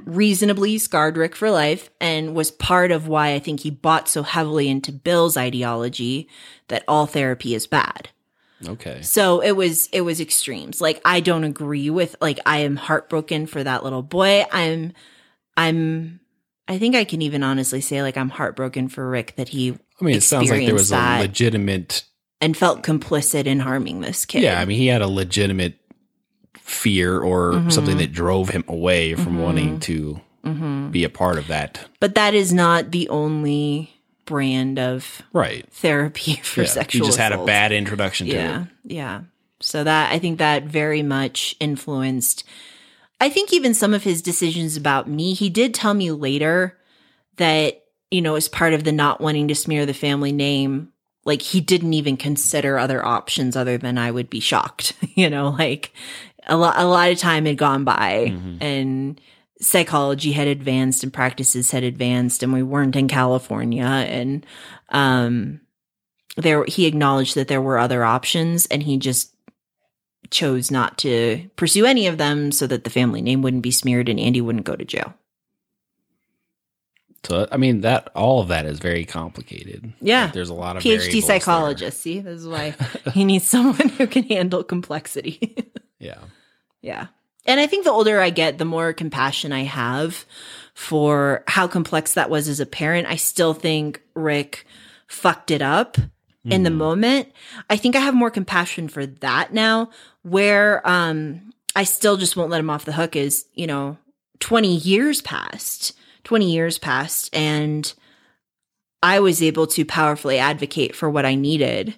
reasonably scarred Rick for life and was part of why I think he bought so heavily into Bill's ideology that all therapy is bad. Okay. So it was it was extremes. Like I don't agree with like I am heartbroken for that little boy. I'm I'm I think I can even honestly say like I'm heartbroken for Rick that he I mean, it sounds like there was a legitimate. and felt complicit in harming this kid. Yeah, I mean, he had a legitimate fear or Mhm. something that drove him away from Mhm. wanting to hmm be a part of that. But that is not the only brand of Right. therapy for Yeah. sexual He just had a bad introduction to yeah it. yeah so that i think that very much influenced i think even some of his decisions about me he did tell me later that you know as part of the not wanting to smear the family name like he didn't even consider other options other than i would be shocked you know like a lot a lot of time had gone by Mhm. and psychology had advanced and practices had advanced and we weren't in California and um there he acknowledged that there were other options and he just chose not to pursue any of them so that the family name wouldn't be smeared and Andy wouldn't go to jail. So I mean, that all of that is very complicated. Yeah. Like, there's a lot of PhD psychologists. see? This is why he needs someone who can handle complexity. Yeah. Yeah. And I think the older I get, the more compassion I have for how complex that was as a parent. I still think Rick fucked it up in the Mhm. moment. I think I have more compassion for that now, where um I still just won't let him off the hook is, you know, 20 years passed, 20 years passed, and I was able to powerfully advocate for what I needed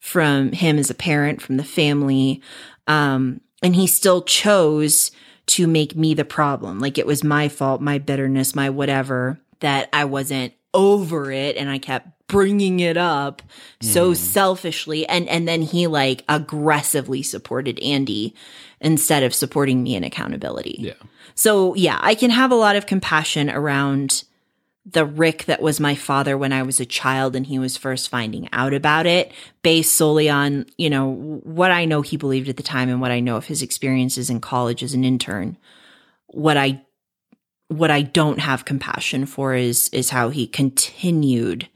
from him as a parent, from the family. Um, and he still chose to make me the problem. Like it was my fault, my bitterness, my whatever, that I wasn't over it and I kept bringing it up so Mhm. selfishly and and then he like aggressively supported Andy instead of supporting me in accountability. Yeah. So yeah, I can have a lot of compassion around the Rick that was my father when I was a child and he was first finding out about it based solely on, you know, what I know he believed at the time and what I know of his experiences in college as an intern. What I what I don't have compassion for is is how he continued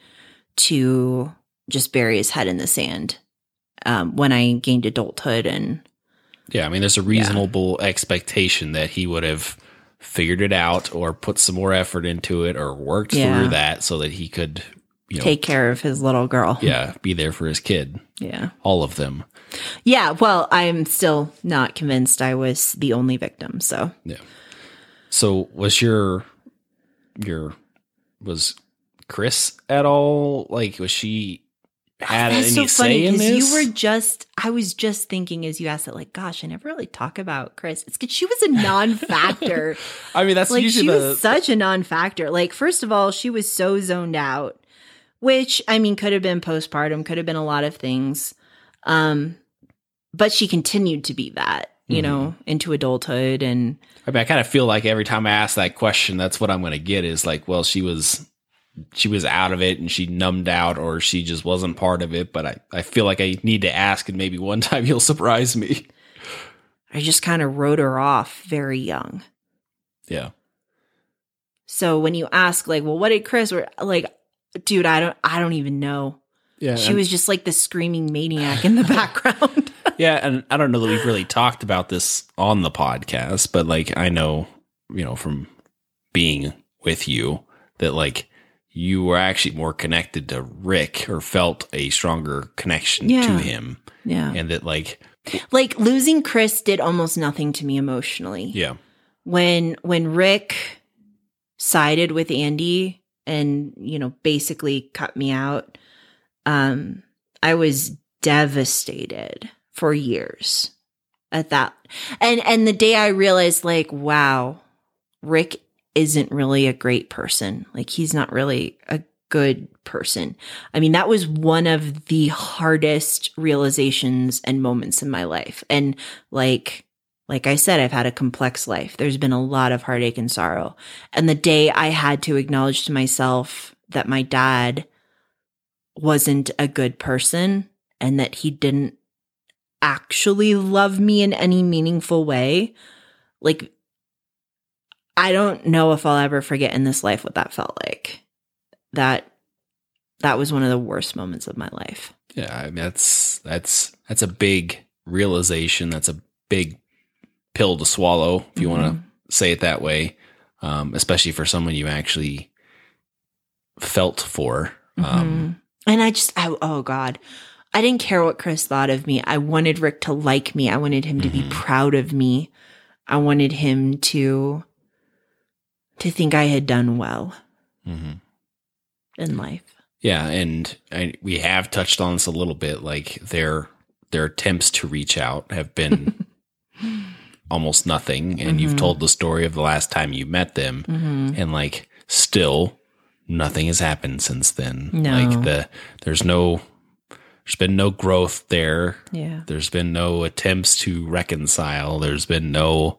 to just bury his head in the sand um, when I gained adulthood and Yeah, I mean, there's a reasonable expectation that he would have figured it out or put some more effort into it or worked Yeah. through that so that he could, you know, take care of his little girl. yeah, be there for his kid, Yeah. all of them. Yeah, well, I'm still not convinced I was the only victim. So, Yeah. So, was your your was Chris at all like was she had that's any so say funny in because this? you were just, I was just thinking as you asked it, like, gosh, I never really talk about Chris. It's because she was a non factor. I mean, that's like, usually she the was such a non factor. Like, first of all, she was so zoned out, which I mean, could have been postpartum, could have been a lot of things. Um, but she continued to be that, you Mhm. know, into adulthood and I mean, I kind of feel like every time I ask that question, that's what I'm going to get is like, well, she was, she was out of it and she numbed out or she just wasn't part of it. But I, I feel like I need to ask and maybe one time you'll surprise me. I just kind of wrote her off very young. Yeah. So when you ask like, well, what did Chris or like, dude, I don't, I don't even know. Yeah, She was just like the screaming maniac in the background. Yeah, and I don't know that we've really talked about this on the podcast, but like I know, you know, from being with you that like you were actually more connected to Rick or felt a stronger connection Yeah. to him. yeah. And that like Like losing Chris did almost nothing to me emotionally. yeah. when when Rick sided with Andy and you know basically cut me out um I was devastated for years at that and and the day I realized like wow Rick isn't really a great person like he's not really a good person I mean that was one of the hardest realizations and moments in my life and like like I said, I've had a complex life. There's been a lot of heartache and sorrow. And the day I had to acknowledge to myself that my dad wasn't a good person and that he didn't actually love me in any meaningful way, like, I don't know if I'll ever forget in this life what that felt like. That, that was one of the worst moments of my life. Yeah, I mean, that's that's that's a big realization. That's a big pill to swallow, if you want Mm-hmm. to say it that way. Um, especially for someone you actually felt for. Um, Mhm. and I just, I, oh God, I didn't care what Chris thought of me. I wanted Rick to like me. I wanted him to be Mhm. proud of me. I wanted him to, to think I had done well mhm. in life. Yeah, and I, we have touched on this a little bit. Like their their attempts to reach out have been almost nothing, and you've Mhm. told the story of the last time you met them, hmm and like still nothing has happened since then. No. Like the there's no there's been no growth there. Yeah. There's been no attempts to reconcile. There's been no,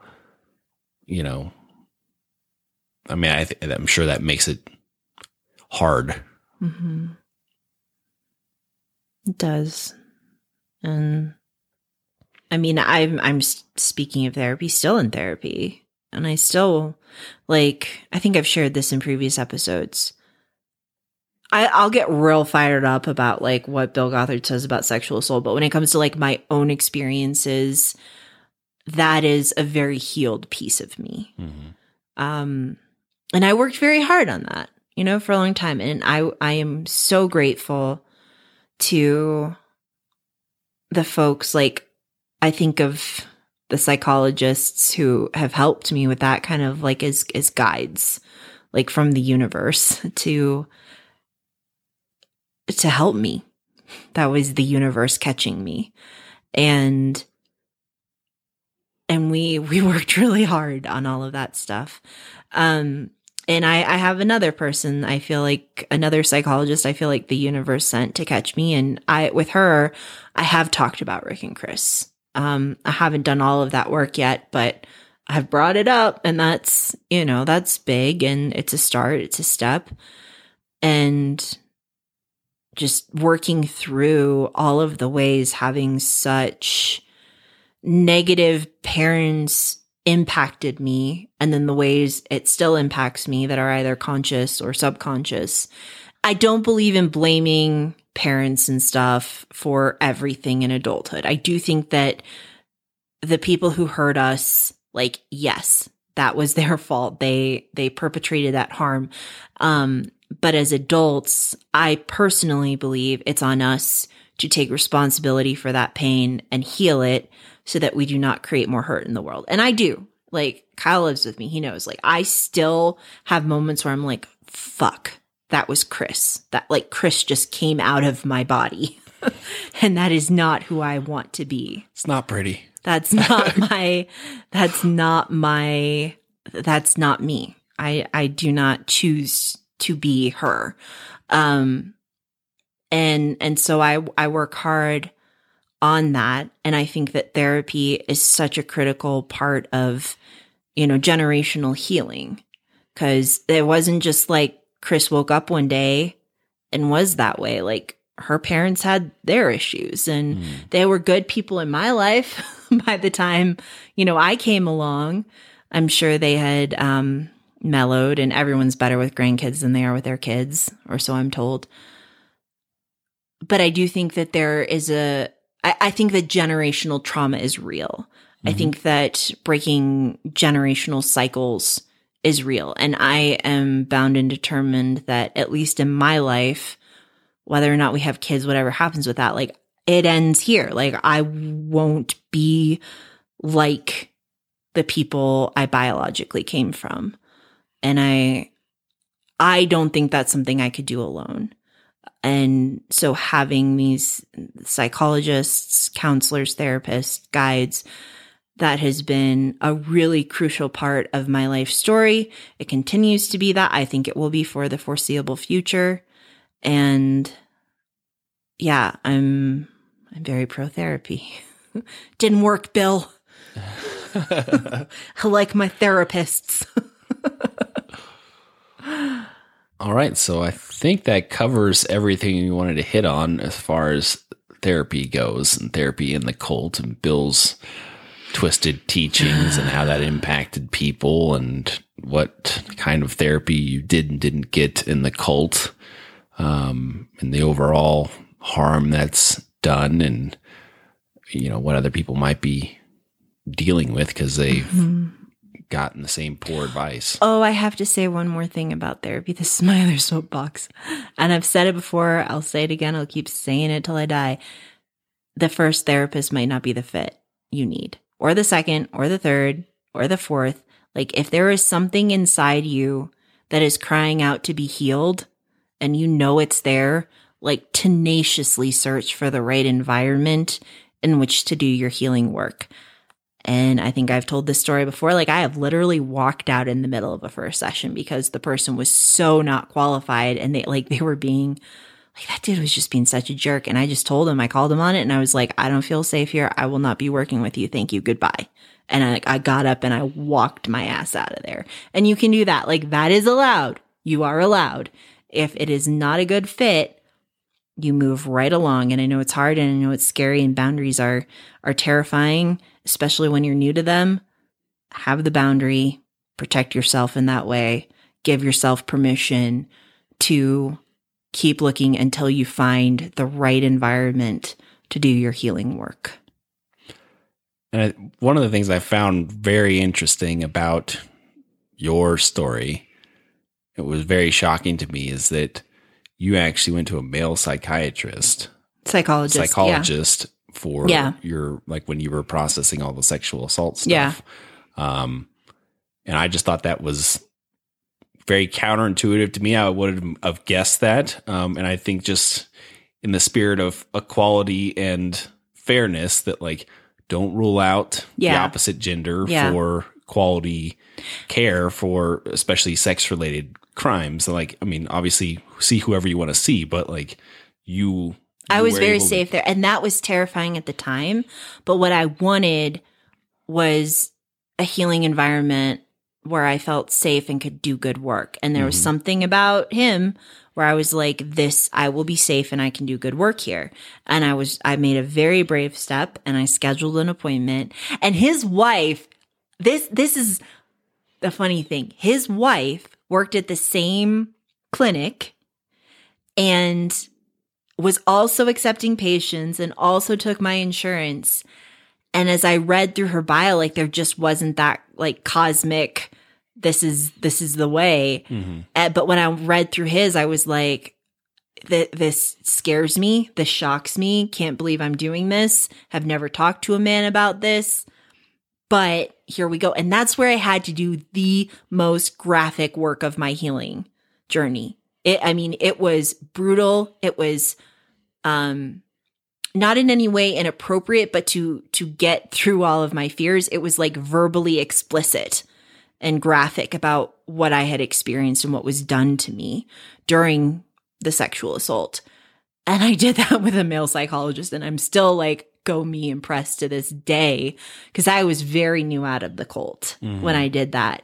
you know. I mean, I th- I'm sure that makes it hard. hmm It does. And I mean, I'm I'm speaking of therapy, still in therapy, and I still like. I think I've shared this in previous episodes. I, I'll get real fired up about like what Bill Gothard says about sexual assault, but when it comes to like my own experiences, that is a very healed piece of me. Um, and I worked very hard on that, you know, for a long time. And I, I am so grateful to the folks like I think of the psychologists who have helped me with that kind of like as, as guides, like from the universe to, to help me. That was the universe catching me. And, and we, we worked really hard on all of that stuff. Um, and I, I have another person, I feel like another psychologist, I feel like the universe sent to catch me. And I, with her, I have talked about Rick and Chris. Um, I haven't done all of that work yet, but I've brought it up and that's, you know, that's big and it's a start, it's a step. And just working through all of the ways having such negative parents impacted me and then the ways it still impacts me that are either conscious or subconscious. I don't believe in blaming parents and stuff for everything in adulthood. I do think that the people who hurt us, like, yes, that was their fault. They, they perpetrated that harm. Um, but as adults, I personally believe it's on us to take responsibility for that pain and heal it so that we do not create more hurt in the world. And I do. Like Kyle lives with me. He knows. Like I still have moments where I'm like, fuck, that was Chris. That like Chris just came out of my body. and that is not who I want to be. It's not pretty. That's not my that's not my that's not me. I I do not choose to be her. Um and and so I I work hard on that. And I think that therapy is such a critical part of you know generational healing. Cuz it wasn't just like Chris woke up one day and was that way. Like her parents had their issues and Mm. they were good people in my life by the time you know I came along. I'm sure they had um mellowed and everyone's better with grandkids than they are with their kids or so I'm told. But I do think that there is a, I, I think that generational trauma is real. I think that breaking generational cycles is real. And I am bound and determined that, at least in my life, whether or not we have kids, whatever happens with that, like it ends here. Like I won't be like the people I biologically came from. And I, I don't think that's something I could do alone. And so having these psychologists, counselors, therapists, guides, that has been a really crucial part of my life story. It continues to be that. I think it will be for the foreseeable future. And yeah, I'm I'm very pro therapy. Didn't work, Bill. I like my therapists. All right, so I think that covers everything you wanted to hit on as far as therapy goes and therapy in the cult and Bill's twisted teachings and how that impacted people and what kind of therapy you did and didn't get in the cult um, and the overall harm that's done and you know what other people might be dealing with because they've Mm-hmm. Gotten the same poor advice Oh, I have to say one more thing about therapy. This is my other soapbox. And I've said it before. I'll say it again. I'll keep saying it till I die. The first therapist might not be the fit you need, or the second, or the third, or the fourth. Like, if there is something inside you that is crying out to be healed and you know it's there, like tenaciously search for the right environment in which to do your healing work. And I think I've told this story before. Like, I have literally walked out in the middle of a first session because the person was so not qualified and they, like, they were being, like, that dude was just being such a jerk. And I just told him, I called him on it and I was like, I don't feel safe here. I will not be working with you. Thank you. Goodbye. And I, I got up and I walked my ass out of there. And you can do that. Like, that is allowed. You are allowed. If it is not a good fit, you move right along and i know it's hard and i know it's scary and boundaries are are terrifying especially when you're new to them have the boundary protect yourself in that way give yourself permission to keep looking until you find the right environment to do your healing work And I, one of the things I found very interesting about your story, it was very shocking to me, is that you actually went to a male psychiatrist, psychologist yeah. For Yeah. your like when you were processing all the sexual assault stuff. Yeah. Um, and I just thought that was very counterintuitive to me. I would have guessed that. Um, and I think just in the spirit of equality and fairness, that like don't rule out the opposite gender Yeah. for quality care for especially sex related crimes. Like, I mean, obviously see whoever you want to see, but like you. I was very able to- safe there. And that was terrifying at the time. But what I wanted was a healing environment where I felt safe and could do good work. And there was Mhm. something about him where I was like, this, I will be safe and I can do good work here. And I was, I made a very brave step and I scheduled an appointment. And his wife, this, this is the funny thing. His wife worked at the same clinic and was also accepting patients and also took my insurance. And as I read through her bio, like there just wasn't that like cosmic, this is, this is the way. Mhm. Uh, but when I read through his, I was like, th- this scares me. This shocks me. Can't believe I'm doing this. Have never talked to a man about this. But here we go. And that's where I had to do the most graphic work of my healing journey. It, I mean, it was brutal. It was, um, not in any way inappropriate, but to, to get through all of my fears, it was like verbally explicit and graphic about what I had experienced and what was done to me during the sexual assault. And I did that with a male psychologist, and I'm still like, go me impressed to this day because I was very new out of the cult Mhm. when I did that.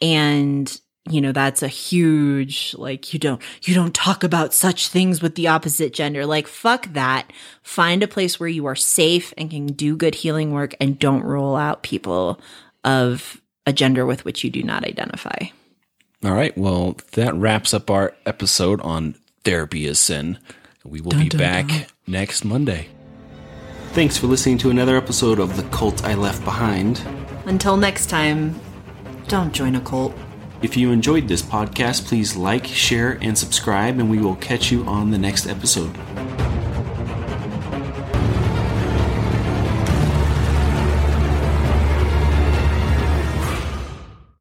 And you know that's a huge like you don't you don't talk about such things with the opposite gender like fuck that find a place where you are safe and can do good healing work and don't rule out people of a gender with which you do not identify All right. Well, that wraps up our episode on therapy is sin. We will be dun, back dun. next Monday. Thanks for listening to another episode of The Cult I Left Behind. Until next time, don't join a cult. If you enjoyed this podcast, please like, share, and subscribe, and we will catch you on the next episode.